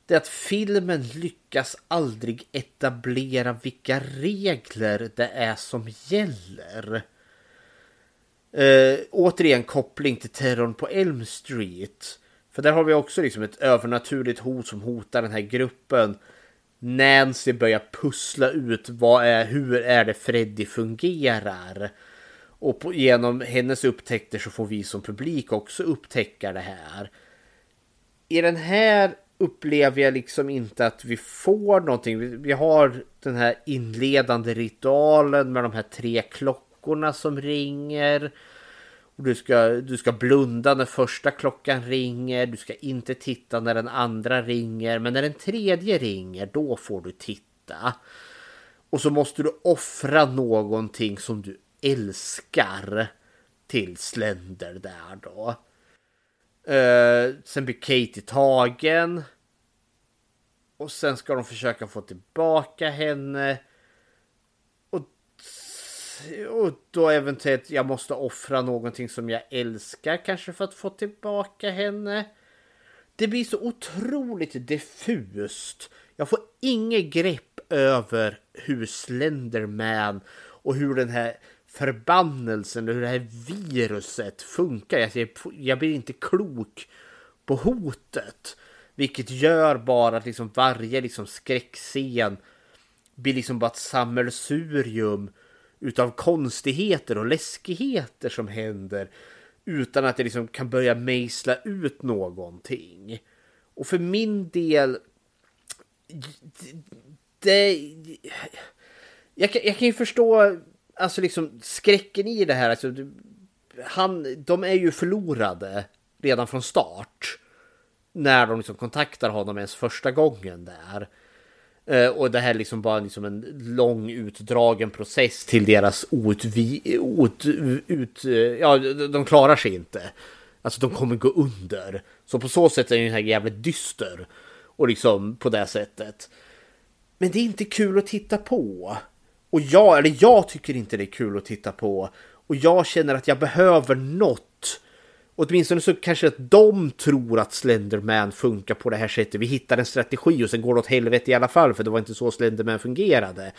S5: Det är att filmen lyckas aldrig etablera vilka regler det är som gäller. Eh, återigen koppling till terrorn på Elm Street. För där har vi också liksom ett övernaturligt hot som hotar den här gruppen. Nancy börjar pussla ut vad är, hur är det Freddy fungerar. Och på, genom hennes upptäckter så får vi som publik också upptäcka det här. I den här upplever jag liksom inte att vi får någonting. Vi, vi har den här inledande ritualen med de här tre klockorna som ringer. Och du ska, du ska blunda när första klockan ringer. Du ska inte titta när den andra ringer. Men när den tredje ringer, då får du titta. Och så måste du offra någonting som du älskar till Slender där då. Uh, sen blir Katie tagen. Och sen ska de försöka få tillbaka henne. Och, då eventuellt jag måste offra någonting som jag älskar kanske för att få tillbaka henne. Det blir så otroligt diffust. Jag får inget grepp över hur Slenderman och hur den här förbannelsen, och hur det här viruset funkar. Jag, jag blir inte klok på hotet. Vilket gör bara att liksom varje liksom skräckscen blir liksom bara ett sammelsurium utav konstigheter och läskigheter som händer utan att jag liksom kan börja mejsla ut någonting. Och för min del det... Jag, jag kan ju förstå alltså liksom skräcken i det här. Alltså, han, de är ju förlorade redan från start. När de liksom kontaktar honom ens första gången där. Eh, och det här är liksom bara liksom en lång utdragen process till deras outvi, Out, ut, eh, ja, de klarar sig inte. Alltså de kommer gå under. Så på så sätt är den här jävligt dyster. Och liksom på det sättet. Men det är inte kul att titta på. Och jag, eller jag tycker inte det är kul att titta på. Och jag känner att jag behöver något. Åtminstone så kanske att de tror att Slenderman funkar på det här sättet. Vi hittar en strategi och sen går det åt helvete i alla fall för det var inte så Slenderman fungerade.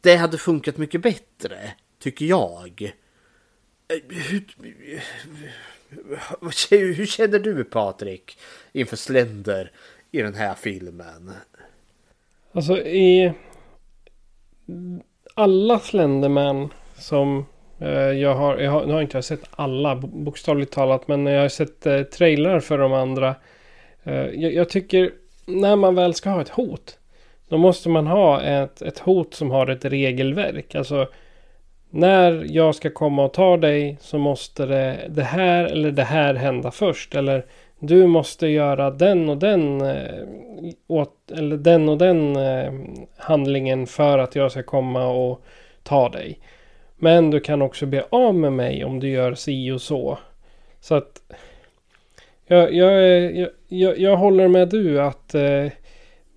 S5: Det hade funkat mycket bättre, tycker jag. Eh, hur, hur känner du Patrik inför Slender i den här filmen?
S4: Alltså i alla Slenderman som Eh, jag har, jag har, nu har inte jag sett alla bokstavligt talat, men jag har sett eh, trailrar för de andra. Eh, jag, jag, tycker när man väl ska ha ett hot, då måste man ha ett, ett hot som har ett regelverk. Alltså när jag ska komma och ta dig så måste det, det här eller det här hända först. Eller du måste göra den och den eh, åt, eller den och den eh, handlingen för att jag ska komma och ta dig. Men du kan också be av med mig om du gör si och så. Så att jag, jag, jag, jag, jag håller med du att eh,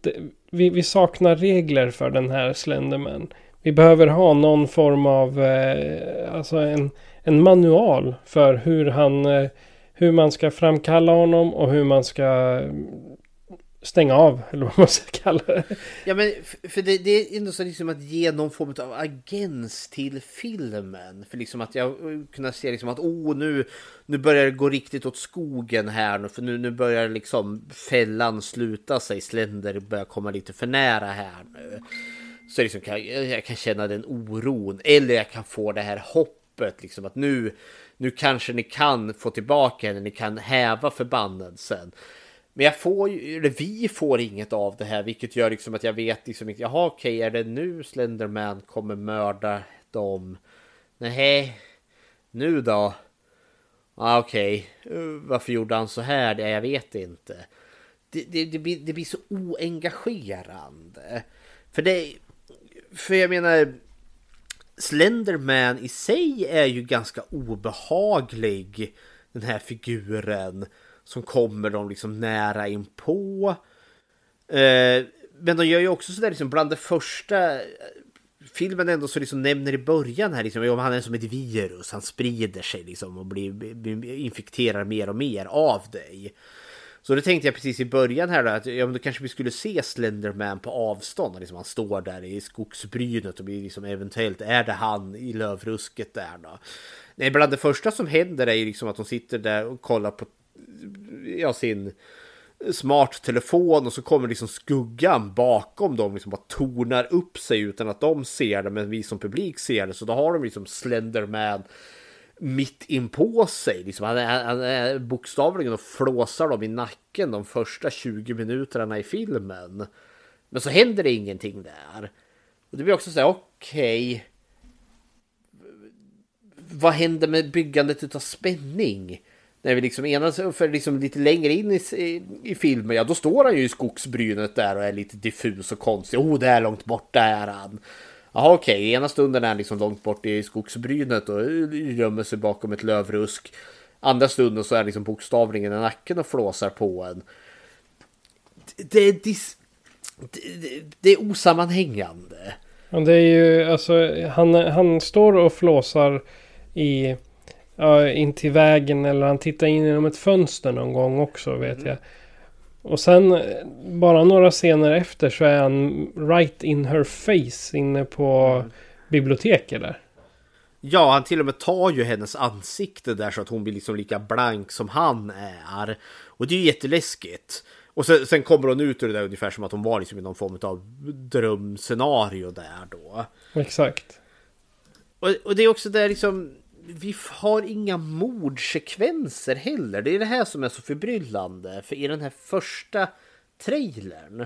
S4: det, vi, vi saknar regler för den här Slenderman. Vi behöver ha någon form av, eh, alltså en, en manual för hur han eh, hur man ska framkalla honom och hur man ska stänga av, eller vad man ska kalla det.
S5: Ja, men för det, det är ändå så liksom att ge någon form av agens till filmen. För liksom att jag eh, kunna se liksom att oh, nu, nu börjar det gå riktigt åt skogen här nu, för nu, nu börjar liksom fällan sluta sig, Slender börjar komma lite för nära här nu. Så liksom kan, jag kan känna den oron, eller jag kan få det här hoppet liksom att nu nu kanske ni kan få tillbaka henne, ni kan häva förbannelsen. Men jag får ju, eller vi får inget av det här, vilket gör liksom att jag vet liksom inte, jaha okej, är det nu Slenderman kommer mörda dem? Nej, nu då? Ah, okej, eh, varför gjorde han så här? Det, jag vet inte. Det, det, det, blir, det blir så oengagerande. För det, för jag menar, Slenderman i sig är ju ganska obehaglig. Den här figuren som kommer dem liksom nära in på. Eh, men de gör ju också sådär liksom bland det första eh, filmen ändå så liksom nämner i början här liksom, om han är som ett virus, han sprider sig liksom och blir, infekterar mer och mer av dig. Så då tänkte jag precis i början här då att ja, men då kanske vi skulle se Slenderman på avstånd. Liksom han står där i skogsbrynet och blir liksom eventuellt är det han i lövrusket där då. Nej, bland det första som händer är ju liksom att de sitter där och kollar på ja, sin smart telefon och så kommer liksom skuggan bakom dem liksom bara tornar upp sig utan att de ser det men vi som publik ser det så då har de liksom Slenderman mitt in på sig. Liksom, han, är, han är bokstavligen och flåsar dem i nacken de första 20 minuterna i filmen. Men så händer det ingenting där. Och det blir också så här, okej. Okay. Vad händer med byggandet av spänning? När vi liksom enas för liksom lite längre in i, i, i, filmen, ja då står han ju i skogsbrynet där och är lite diffus och konstig. Oh, det är långt borta är han. Jaha okej, okay. ena stunden är han liksom långt bort i skogsbrynet och eh, gömmer sig bakom ett lövrusk. Andra stunden så är han liksom bokstavligen i nacken och flåsar på en. Det är, dis... det, det är osammanhängande.
S4: Ja, det är ju alltså han, han står och flåsar i ja, in till vägen eller han tittar in genom ett fönster någon gång också vet mm. jag. Och sen bara några scener efter så är han right in her face inne på mm. biblioteket där.
S5: Ja, han till och med tar ju hennes ansikte där så att hon blir liksom lika blank som han är. Och det är ju jätteläskigt. Och sen, sen kommer hon ut ur det där ungefär som att hon var liksom i någon form av drömscenario där då.
S4: Exakt.
S5: Och, och det är också där liksom vi har inga mordsekvenser heller. Det är det här som är så förbryllande. För i den här första trailern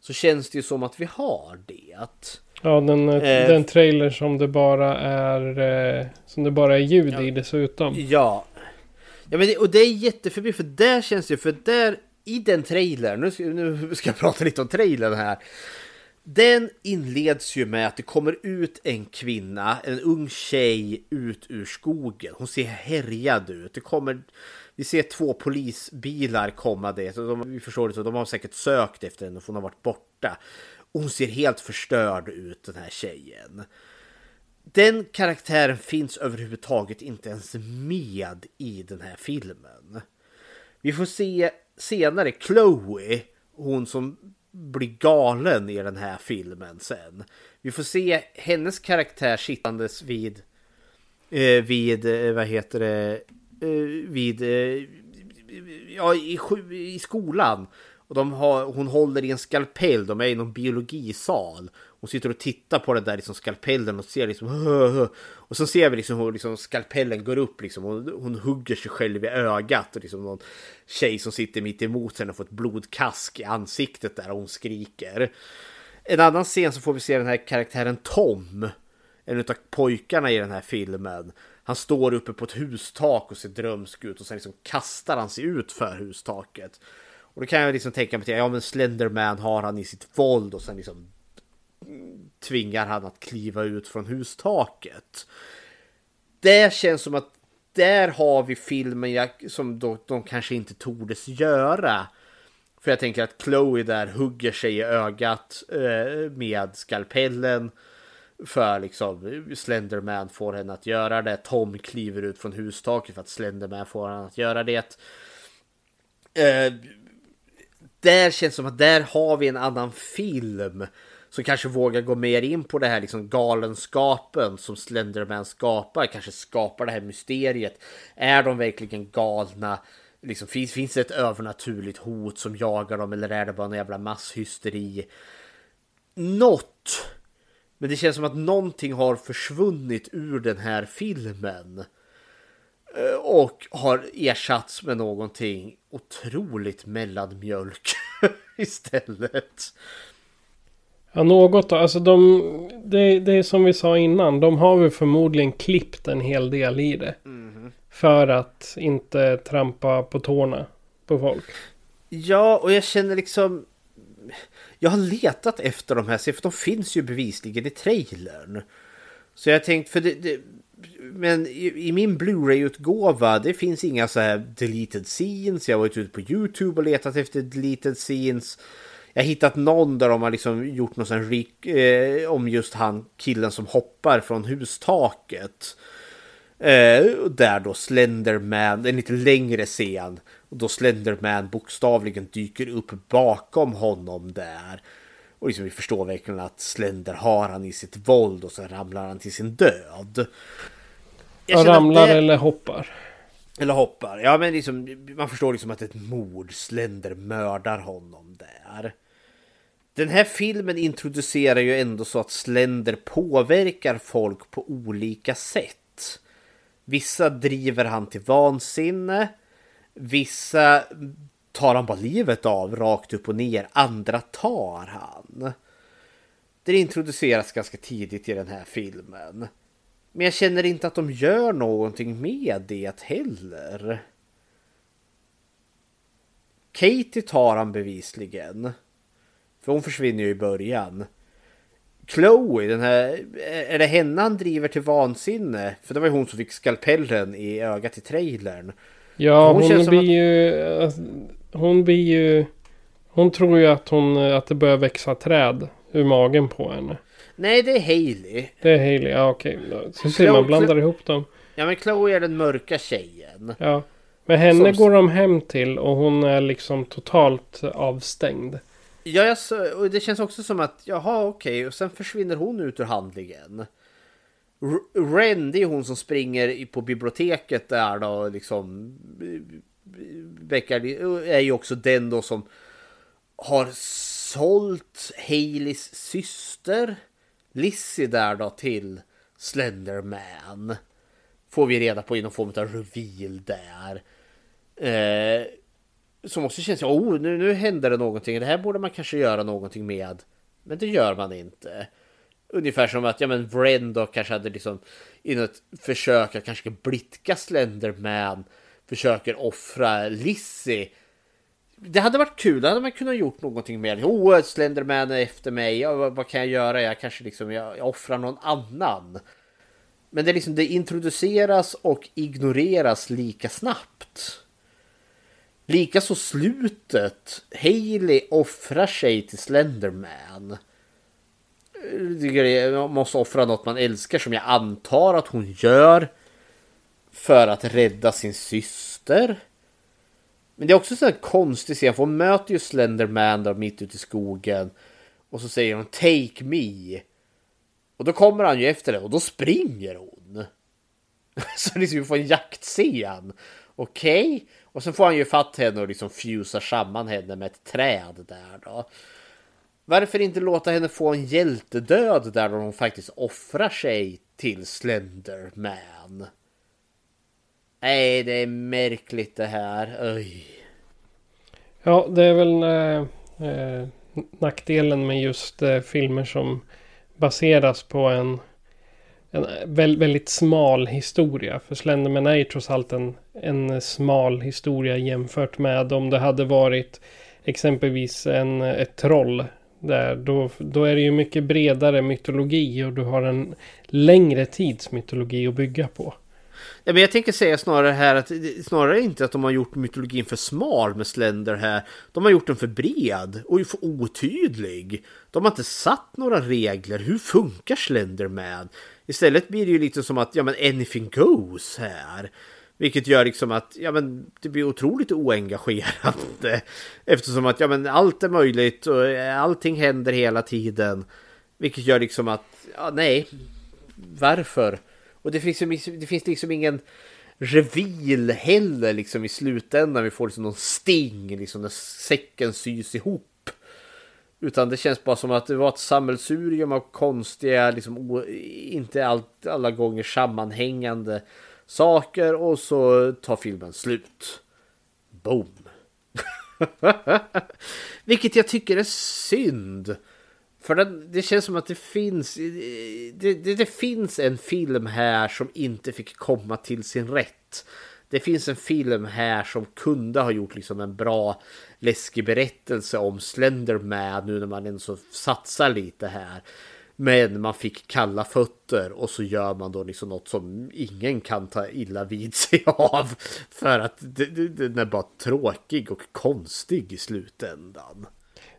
S5: så känns det ju som att vi har det.
S4: Ja, den, eh, den trailer som det bara är eh, som det bara är ljud ja, i dessutom.
S5: Ja. Ja, men det, och det är jätteförbryllande för där känns det för där i den trailern, nu ska, nu ska jag prata lite om trailern här. Den inleds ju med att det kommer ut en kvinna, en ung tjej ut ur skogen. Hon ser härjad ut. Det kommer, vi ser två polisbilar komma dit. De, vi förstår det så, de har säkert sökt efter henne för hon har varit borta. Och hon ser helt förstörd ut den här tjejen. Den karaktären finns överhuvudtaget inte ens med i den här filmen. Vi får se senare Chloe, hon som blir galen i den här filmen sen. Vi får se hennes karaktär sittandes vid, eh, vid, eh, vad heter det, eh, vid, eh, ja, i, i skolan. Och de har, hon håller i en skalpell, de är i någon biologisal. Hon sitter och tittar på den där liksom skalpellen och ser liksom Och så ser vi liksom hur liksom skalpellen går upp liksom. Hon, hon hugger sig själv i ögat och liksom någon tjej som sitter mitt emot henne får ett blodkask i ansiktet där och hon skriker. En annan scen så får vi se den här karaktären Tom. En av pojkarna i den här filmen. Han står uppe på ett hustak och ser drömsk ut och sen liksom kastar han sig ut för hustaket. Och då kan jag liksom tänka mig att ja men Slenderman har han i sitt våld och sen liksom tvingar han att kliva ut från hustaket. Det känns som att där har vi filmen som de, de kanske inte tordes göra. För jag tänker att Chloe där hugger sig i ögat eh, med skalpellen. För liksom Slenderman får henne att göra det. Tom kliver ut från hustaket för att Slenderman får henne att göra det. Eh, där känns det som att där har vi en annan film som kanske vågar gå mer in på det här liksom galenskapen som Slenderman skapar, kanske skapar det här mysteriet. Är de verkligen galna? Liksom, finns, finns det ett övernaturligt hot som jagar dem eller är det bara en jävla masshysteri? Något! Men det känns som att någonting har försvunnit ur den här filmen. Eh, och har ersatts med någonting otroligt mellanmjölk istället.
S4: Ja, något Alltså de, det, det är som vi sa innan. De har väl förmodligen klippt en hel del i det. Mm. För att inte trampa på tårna på folk.
S5: Ja, och jag känner liksom... Jag har letat efter de här, för de finns ju bevisligen i trailern. Så jag tänkte, för det, det men i, i min Blu-ray-utgåva, det finns inga så här deleted scenes. Jag har varit ute på YouTube och letat efter deleted scenes. Jag har hittat någon där de har liksom gjort något sån rik, eh, om just han killen som hoppar från hustaket. Eh, där då Slenderman, en lite längre scen, och då Slenderman bokstavligen dyker upp bakom honom där. Och liksom vi förstår verkligen att Slender har han i sitt våld och så ramlar han till sin död.
S4: Jag ramlar det... eller hoppar.
S5: Eller hoppar. Ja men liksom man förstår liksom att ett mord Slender mördar honom där. Den här filmen introducerar ju ändå så att Slender påverkar folk på olika sätt. Vissa driver han till vansinne. Vissa tar han bara livet av rakt upp och ner. Andra tar han. Det introduceras ganska tidigt i den här filmen. Men jag känner inte att de gör någonting med det heller. Katie tar han bevisligen. För hon försvinner ju i början. Chloe, den här, är det henne han driver till vansinne? För det var ju hon som fick skalpellen i ögat i trailern.
S4: Ja, hon,
S5: som
S4: blir ju... alltså, Hon blir ju... Hon tror ju att, hon, att det börjar växa träd ur magen på henne.
S5: Nej, det är Hailey.
S4: Det är Hailey, ja okej. Så ser man, blandar ihop dem.
S5: Ja, men Chloe är den mörka tjejen.
S4: Ja. Men henne
S5: Som-
S4: går de hem till och hon är liksom totalt avstängd.
S5: Ja, jag, och det känns också som att, jaha okej, och sen försvinner hon ut ur handlingen. Ren, det är hon som springer på biblioteket där då, liksom. Eh, Beckard är ju också den då som har sålt Haleys syster Lizzie där då till Slenderman. Får vi reda på i någon form av reveal där. Eh, som också känns, oh nu, nu händer det någonting, det här borde man kanske göra någonting med. Men det gör man inte. Ungefär som att, ja men Vren då kanske hade liksom i något försök att kanske blidka Slenderman försöker offra Lizzie. Det hade varit kul, då hade man kunnat gjort någonting med. Oh, Slenderman är efter mig, ja, vad, vad kan jag göra? Jag kanske liksom, jag, jag offrar någon annan. Men det, är liksom, det introduceras och ignoreras lika snabbt. Likaså slutet. Hailey offrar sig till Slenderman. Man måste offra något man älskar som jag antar att hon gör. För att rädda sin syster. Men det är också en här konstig scen för hon möter ju Slenderman där mitt ute i skogen. Och så säger hon Take me. Och då kommer han ju efter det och då springer hon. Så liksom vi får en jaktscen. Okej. Och sen får han ju fatt henne och liksom fusar samman henne med ett träd där då. Varför inte låta henne få en hjältedöd där hon faktiskt offrar sig till Slenderman? Nej, det är märkligt det här. Oj.
S4: Ja, det är väl eh, eh, nackdelen med just eh, filmer som baseras på en, en väldigt smal historia. För Slenderman är ju trots allt en, en smal historia jämfört med om det hade varit exempelvis en, ett troll. Där, då, då är det ju mycket bredare mytologi och du har en längre tids mytologi att bygga på.
S5: Ja, men jag tänker säga snarare här att snarare inte att de har gjort mytologin för smal med Slender här. De har gjort den för bred och för otydlig. De har inte satt några regler. Hur funkar Slender med Istället blir det ju lite som att ja, men anything goes här. Vilket gör liksom att ja, men det blir otroligt oengagerat. Eftersom att ja, men allt är möjligt och allting händer hela tiden. Vilket gör liksom att ja, nej, varför? Och det finns, det finns liksom ingen reveal heller liksom i slutändan. Vi får liksom någon sting liksom när säcken sys ihop. Utan det känns bara som att det var ett sammelsurium av konstiga, liksom o, inte allt, alla gånger sammanhängande saker och så tar filmen slut. Boom. Vilket jag tycker är synd. För den, det känns som att det finns, eh, det, det, det finns en film här som inte fick komma till sin rätt. Det finns en film här som kunde ha gjort liksom en bra läskig berättelse om Slenderman nu när man ändå så satsar lite här. Men man fick kalla fötter och så gör man då liksom något som ingen kan ta illa vid sig av. För att den är bara tråkig och konstig i slutändan.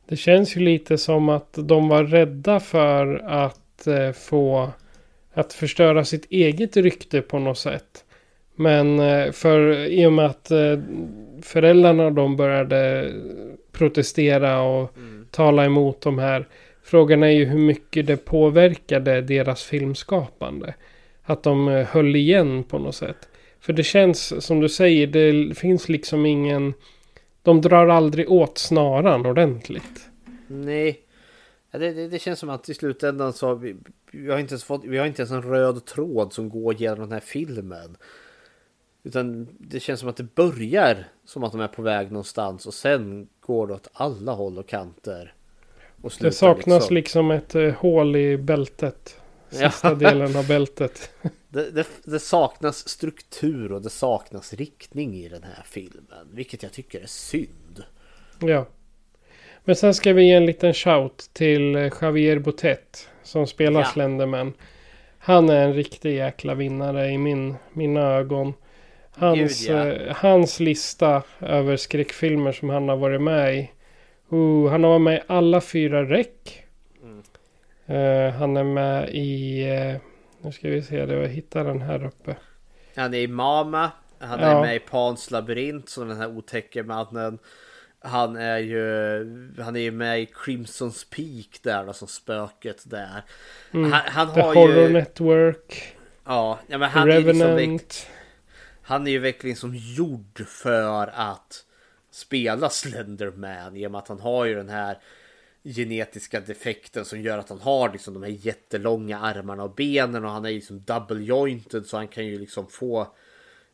S4: Det känns ju lite som att de var rädda för att eh, få att förstöra sitt eget rykte på något sätt. Men eh, för i och med att eh, föräldrarna de började protestera och tala emot de här. Frågan är ju hur mycket det påverkade deras filmskapande. Att de eh, höll igen på något sätt. För det känns som du säger, det finns liksom ingen... De drar aldrig åt snaran ordentligt.
S5: Nej. Ja, det, det, det känns som att i slutändan så har vi, vi, har inte ens fått, vi har inte ens en röd tråd som går genom den här filmen. Utan det känns som att det börjar som att de är på väg någonstans och sen går det åt alla håll och kanter. Och
S4: Det saknas liksom, ett eh, hål i bältet. Sista
S5: Ja.
S4: delen av bältet.
S5: Det, det, det saknas struktur och det saknas riktning i den här filmen. Vilket jag tycker är synd.
S4: Ja. Men sen ska vi ge en liten shout till eh, Javier Botet. som spelar
S5: Ja.
S4: Slenderman. Han är en riktig jäkla vinnare i min, mina ögon. Hans,
S5: Gud, ja.
S4: eh, hans lista över skräckfilmer som han har varit med i. Uh, han har varit med i alla fyra räck.
S5: Mm.
S4: Eh, han är med i... eh, nu ska vi se, det jag hittar den här uppe.
S5: Han är i Mama. Han
S4: Ja.
S5: är med i Pans labyrint som den här otäcka mannen. Han är ju han är ju med i Crimsons Peak där då, som spöket där.
S4: Mm.
S5: Han, han
S4: The
S5: har
S4: Horror
S5: ju...
S4: Network.
S5: Ja, ja men han är, liksom,
S4: Revenant.
S5: verk- han är ju verkligen som gjord för att spela Slenderman i och med att han har ju den här genetiska defekten som gör att han har liksom de här jättelånga armarna och benen och han är liksom double jointed så han kan ju liksom få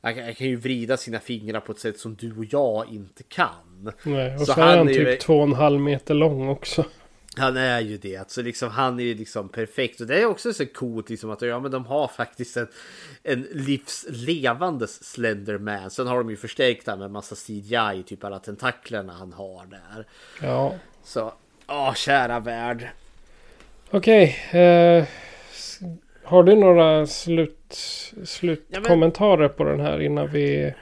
S5: han kan, han kan ju vrida sina fingrar på ett sätt som du och jag inte kan.
S4: Nej, och
S5: Så
S4: så, är han
S5: är ju-
S4: typ två och en halv meter lång också.
S5: Han är ju det. Så liksom, han är ju liksom perfekt. Och det är också så coolt liksom att ja, men de har faktiskt en, en livslevande Slenderman. Sen har de ju förstärkt den med massa CGI, typ alla tentaklerna han har där.
S4: Ja.
S5: Så, åh kära värld.
S4: Okej. eh, s- har du några slut,
S5: Ja, men-
S4: slutkommentarer på den här innan vi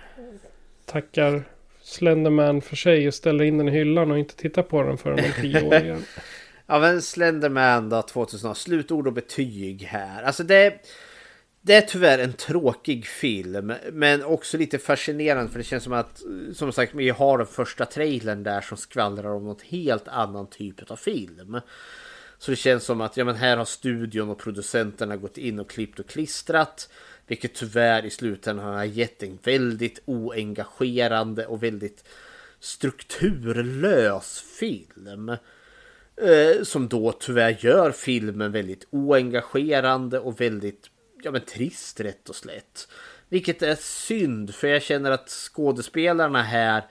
S4: tackar Slenderman för sig och ställer in den i hyllan och inte tittar på den förrän om tio år igen?
S5: Ja men Slenderman då 2000 slutord och betyg här. Alltså det det är tyvärr en tråkig film, men också lite fascinerande för det känns som att, som sagt, vi har den första trailern där som skvallrar om något helt annan typ av film. Så det känns som att ja, men här har studion och producenterna gått in och klippt och klistrat. Vilket tyvärr i slutändan har gett en väldigt oengagerande och väldigt strukturlös film. Eh, som då tyvärr gör filmen väldigt oengagerande och väldigt ja, men trist rätt och slätt. Vilket är synd för jag känner att skådespelarna här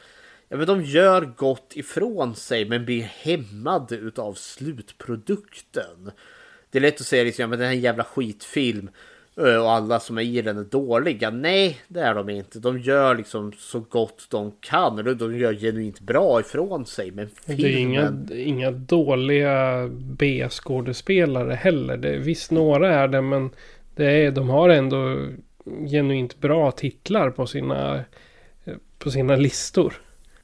S5: Ja, men de gör gott ifrån sig men blir hämmade utav slutprodukten. Det är lätt att säga liksom, ja, men det här är en jävla skitfilm och alla som är i den är dåliga. Nej, det är de inte. De gör liksom så gott de kan. Eller de gör genuint bra ifrån sig. Men
S4: Det är
S5: filmen...
S4: inga, inga dåliga B-skådespelare heller. Det, visst, några är det, men det är, de har ändå genuint bra titlar på sina, på sina listor.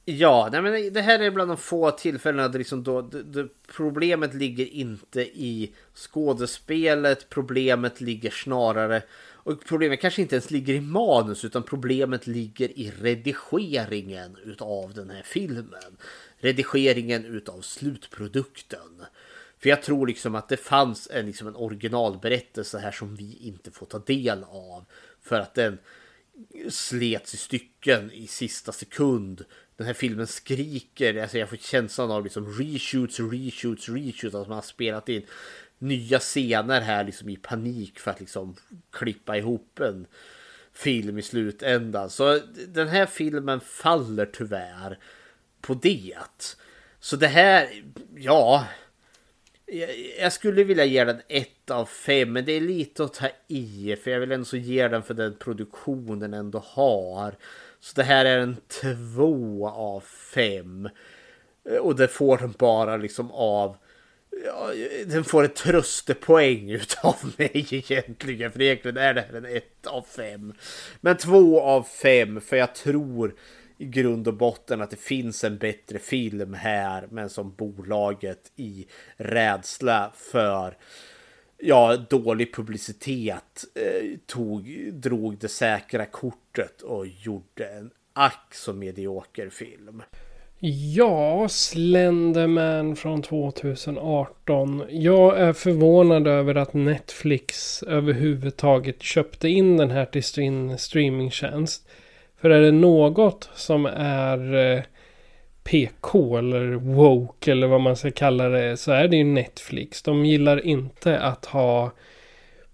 S5: Ja, nej men det här är bland de få tillfällena där liksom då, det, det, problemet ligger inte i skådespelet, problemet ligger snarare och problemet kanske inte ens ligger i manus utan problemet ligger i redigeringen utav den här filmen. Redigeringen utav slutprodukten. För jag tror liksom att det fanns en, liksom en originalberättelse här som vi inte får ta del av. För att den slets i stycken i sista sekund. Den här filmen skriker, alltså jag får känslan av liksom reshoots, reshoots, reshoots. Att man har spelat in nya scener här liksom i panik för att liksom klippa ihop en film i slutändan. Så den här filmen faller tyvärr på det. Så det här, ja. Jag, jag skulle vilja ge den ett av fem, men det är lite att ta i. För jag vill ändå ge den för den produktion den ändå har. Så det här är en två av fem. Och det får den bara liksom av... Ja, den får ett tröstepoäng utav mig egentligen. För egentligen är det här en ett av fem. Men två av fem, för jag tror i grund och botten att det finns en bättre film här. Men som bolaget i rädsla för ja, dålig publicitet eh, tog, drog det säkra kortet och gjorde en ack så medioker film.
S4: Ja, Slenderman från 2018. Jag är förvånad över att Netflix överhuvudtaget köpte in den här till sin streamingtjänst. För är det något som är eh, PK eller woke eller vad man ska kalla det så är det ju Netflix. De gillar inte att ha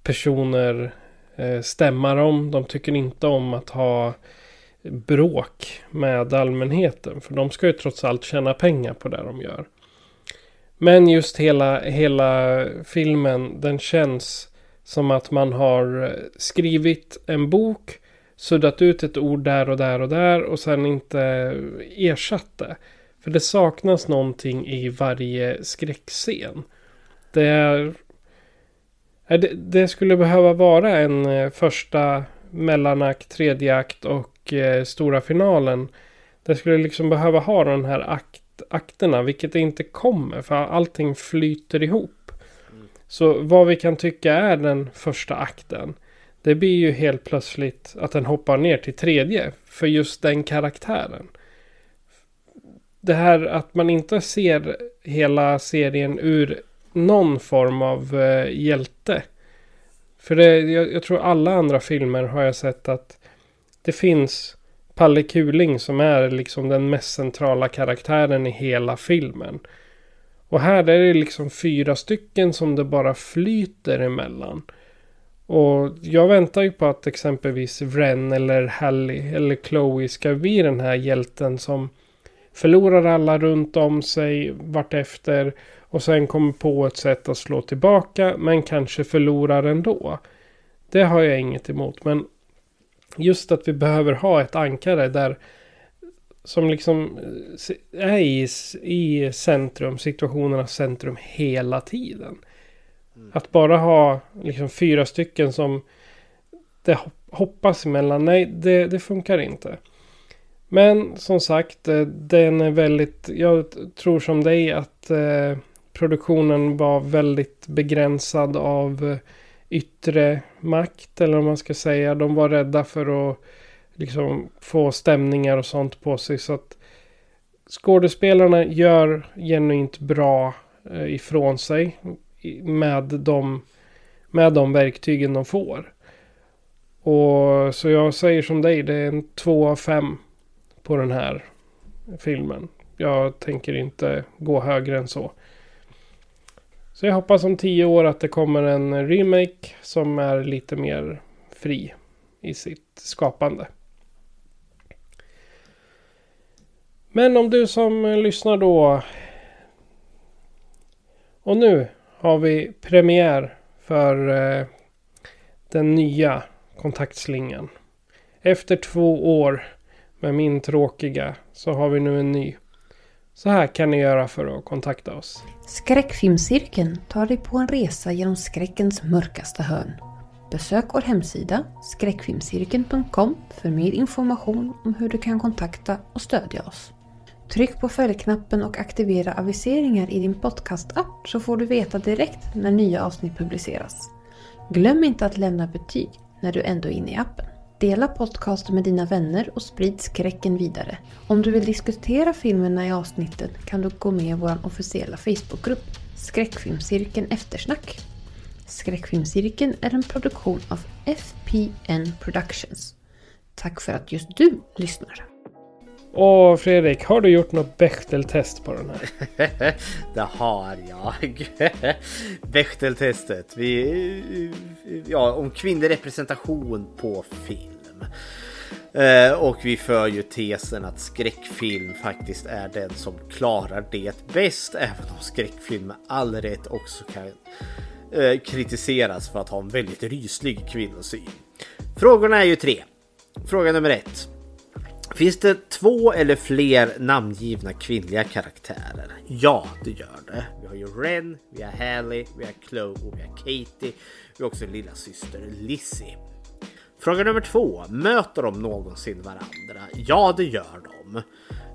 S4: personer eh, stämma dem. De tycker inte om att ha bråk med allmänheten. För de ska ju trots allt tjäna pengar på det de gör. Men just hela, hela filmen, den känns som att man har eh, skrivit en bok, suddat ut ett ord där och där och där och sen inte ersatt det. För det saknas någonting i varje skräckscen. Det är Det, skulle behöva vara en eh, första mellanakt, tredje akt och eh, stora finalen. Det skulle liksom behöva ha de här akt, akterna, vilket det inte kommer för allting flyter ihop. Så vad vi kan tycka är den första akten. Det blir ju helt plötsligt att den hoppar ner till tredje för just den karaktären. Det här att man inte ser hela serien ur någon form av eh, hjälte. För det, jag, jag tror alla andra filmer har jag sett att det finns Palle Kuling som är liksom den mest centrala karaktären i hela filmen. Och här är det liksom fyra stycken som det bara flyter emellan. Och jag väntar ju på att exempelvis Ren eller Hallie eller Chloe ska bli den här hjälten som förlorar alla runt om sig vartefter och sen kommer på ett sätt att slå tillbaka men kanske förlorar ändå. Det har jag inget emot men just att vi behöver ha ett ankare där som liksom eh, är i, i centrum, situationernas centrum hela tiden. Mm. Att bara ha liksom fyra stycken som det hoppas emellan, nej det, det funkar inte. Men som sagt, eh, den är väldigt, jag tror som dig att eh, produktionen var väldigt begränsad av eh, yttre makt eller om man ska säga. De var rädda för att liksom få stämningar och sånt på sig. Så att skådespelarna gör genuint bra eh, ifrån sig med de, med de verktygen de får. Och så jag säger som dig, det är en två av fem på den här filmen. Jag tänker inte gå högre än så. Så jag hoppas om tio år att det kommer en remake som är lite mer fri i sitt skapande. Men om du som lyssnar då. Och nu har vi premiär för eh, den nya kontaktslingan. Efter två år med min tråkiga så har vi nu en ny. Så här kan ni göra för att kontakta oss.
S11: Skräckfilmscirkeln tar dig på en resa genom skräckens mörkaste hörn. Besök vår hemsida skräckfilmscirkeln.com för mer information om hur du kan kontakta och stödja oss. Tryck på följknappen och aktivera aviseringar i din podcastapp så får du veta direkt när nya avsnitt publiceras. Glöm inte att lämna betyg när du ändå är inne i appen. Dela podcasten med dina vänner och sprid skräcken vidare. Om du vill diskutera filmerna i avsnitten kan du gå med i vår officiella Facebookgrupp Skräckfilmscirkeln Eftersnack. Skräckfilmscirkeln är en produktion av FPN Productions. Tack för att just du lyssnar.
S4: Och Fredrik, har du gjort något Bechteltest på den här?
S5: det har jag. Bechteltestet. Vi, ja, om kvinnlig representation på film. Eh, och vi för ju tesen att skräckfilm faktiskt är den som klarar det bäst. Även om skräckfilm med all rätt också kan eh, kritiseras för att ha en väldigt ryslig kvinnosyn. Frågorna är ju tre. Fråga nummer ett. Finns det två eller fler namngivna kvinnliga karaktärer? Ja, det gör det. Vi har ju Ren, vi har Hallie, vi har Chloe och vi har Katie. Vi har också lilla syster Lizzie. Fråga nummer två. Möter de någonsin varandra? Ja, det gör de.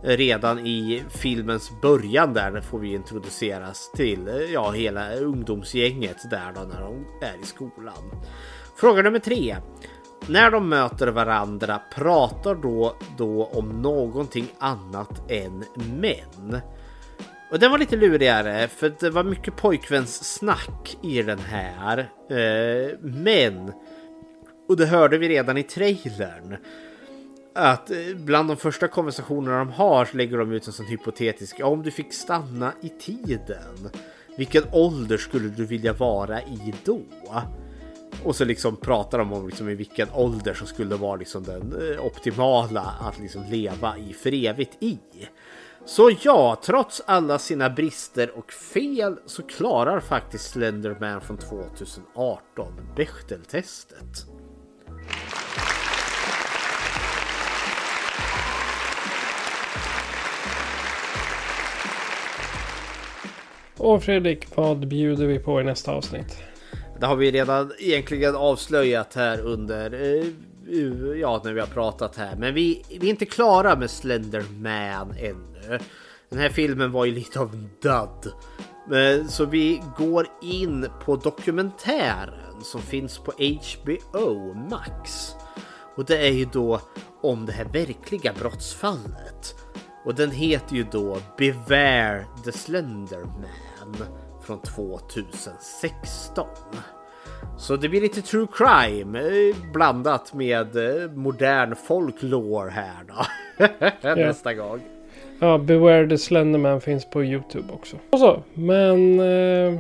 S5: Redan i filmens början där får vi introduceras till ja, hela ungdomsgänget där då när de är i skolan. Fråga nummer tre. När de möter varandra pratar då, då om någonting annat än män. Och den var lite lurigare för det var mycket pojkvänssnack i den här. Eh, men, och det hörde vi redan i trailern. Att eh, bland de första konversationerna de har så lägger de ut en sån hypotetisk. Ja, om du fick stanna i tiden. Vilken ålder skulle du vilja vara i då? Och så liksom pratar de om liksom i vilken ålder som skulle vara liksom den eh, optimala att liksom leva i för evigt i. Så ja, trots alla sina brister och fel så klarar faktiskt Slenderman från 2018 Bechteltestet.
S4: Och Fredrik, vad bjuder vi på i nästa avsnitt?
S5: Det har vi redan egentligen avslöjat här under eh, ja, när vi har pratat här. Men vi, vi är inte klara med Slenderman ännu. Den här filmen var ju lite av en dud. Eh, så vi går in på dokumentären som finns på HBO Max. Och det är ju då om det här verkliga brottsfallet. Och den heter ju då Beware the Slenderman från 2016. Så det blir lite true crime eh, blandat med eh, modern folklore här då. Nästa gång.
S4: Ja, Beware the Slenderman finns på Youtube också. Och så, men eh,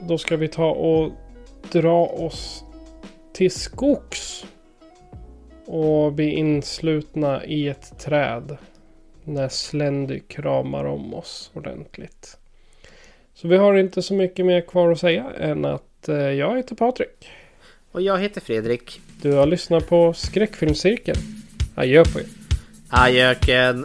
S4: då ska vi ta och dra oss till skogs. Och bli inslutna i ett träd. När Slendy kramar om oss ordentligt. Så vi har inte så mycket mer kvar att säga än att eh, jag heter Patrik.
S5: Och jag heter Fredrik.
S4: Du har lyssnat på Skräckfilmscirkeln. Adjö på er.
S5: Adjöken.